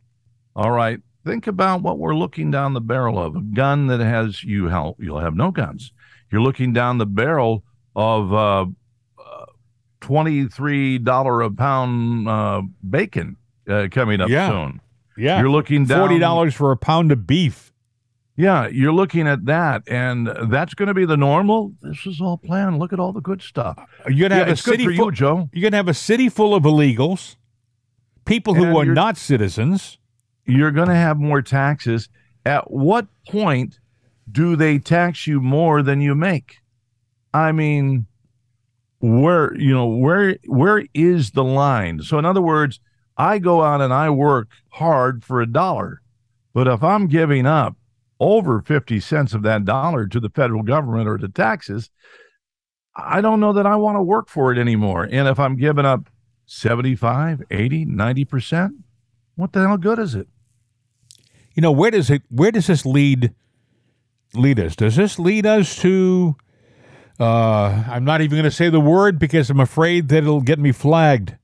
All right. Think about what we're looking down the barrel of a gun that has you help. You'll have no guns. You're looking down the barrel of uh, uh, $23 a pound uh, bacon uh, coming up Yeah. soon. Yeah, You're looking down forty dollars for a pound of beef. Yeah, you're looking at that, and that's going to be the normal. This is all planned. Look at all the good stuff. You're gonna Yeah, have a city for you, full, Joe. You're gonna have a city full of illegals, people who And you're- not citizens. You're going to have more taxes. At what point do they tax you more than you make? I mean, where you know where where is the line? So in other words, I go out and I work hard for a dollar, but if I'm giving up over 50 cents of that dollar to the federal government or to taxes, I don't know that I want to work for it anymore. And if I'm giving up 75, 80, 90%, what the hell good is it? You know where does it? Where does this lead? Lead us? Does this lead us to? Uh, I'm not even going to say the word because I'm afraid that it'll get me flagged.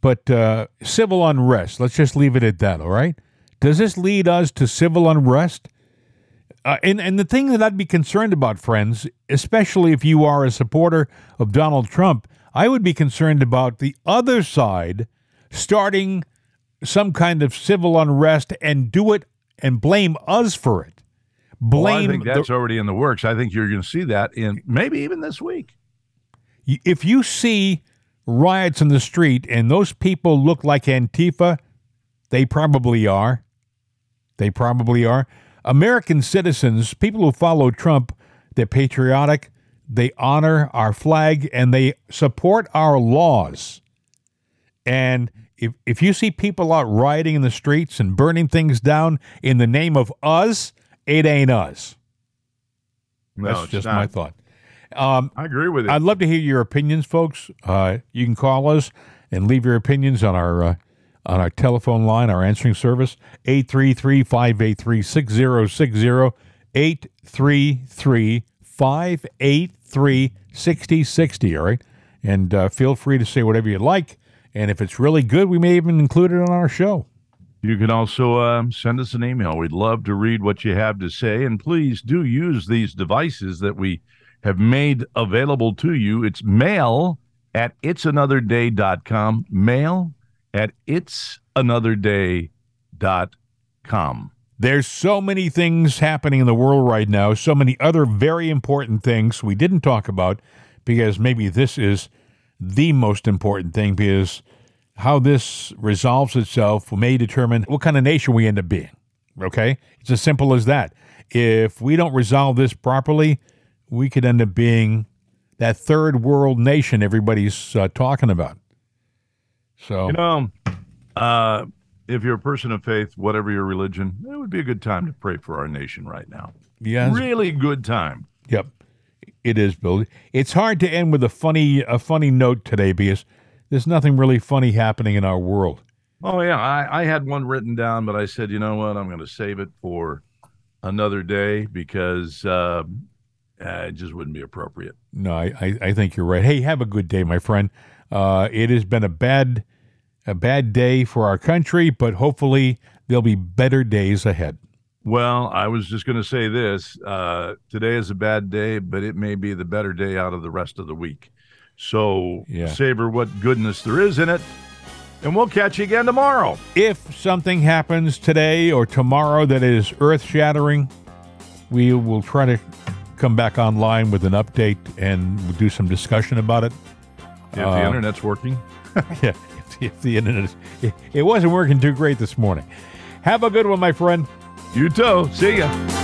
But uh, civil unrest. Let's just leave it at that. All right. Does this lead us to civil unrest? Uh, and and the thing that I'd be concerned about, friends, especially if you are a supporter of Donald Trump, I would be concerned about the other side starting some kind of civil unrest and do it and blame us for it. Well, I Blame think the- that's already in the works. I think you're going to see that in maybe even this week. if you see riots in the street and those people look like Antifa, they probably are. They probably are. American citizens, people who follow Trump, they're patriotic, they honor our flag, and they support our laws. And if, if you see people out rioting in the streets and burning things down in the name of us, it ain't us. No, That's just not. my thought. Um, I agree with you. I'd love to hear your opinions, folks. Uh, you can call us and leave your opinions on our uh, on our telephone line, our answering service, 833-583-6060, 833-583-6060, all right? And uh, feel free to say whatever you like. And if it's really good, we may even include it on our show. You can also um, send us an email. We'd love to read what you have to say. And please do use these devices that we have made available to you. It's mail at it'sanotherday.com. Mail at it'sanotherday.com. There's so many things happening in the world right now, so many other very important things we didn't talk about because maybe this is the most important thing because how this resolves itself may determine what kind of nation we end up being. Okay? It's as simple as that. If we don't resolve this properly, we could end up being that third world nation everybody's uh, talking about. So, You know, uh, if you're a person of faith, whatever your religion, it would be a good time to pray for our nation right now. yes. Really good time. Yep, it is, Bill. It's hard to end with a funny a funny note today because there's nothing really funny happening in our world. Oh yeah, I, I had one written down, but I said, you know what, I'm going to save it for another day because uh, uh, it just wouldn't be appropriate. No, I, I, I think you're right. Hey, have a good day, my friend. Uh, it has been a bad a bad day for our country, but hopefully there'll be better days ahead. Well, I was just going to say this: uh, today is a bad day, but it may be the better day out of the rest of the week. So Yeah. savor what goodness there is in it, and we'll catch you again tomorrow. If something happens today or tomorrow that is earth shattering, we will try to come back online with an update and we'll do some discussion about it. If the Uh, internet's working. [laughs] yeah, if the, if the internet, it, it wasn't working too great this morning. Have a good one, my friend. You too. See ya.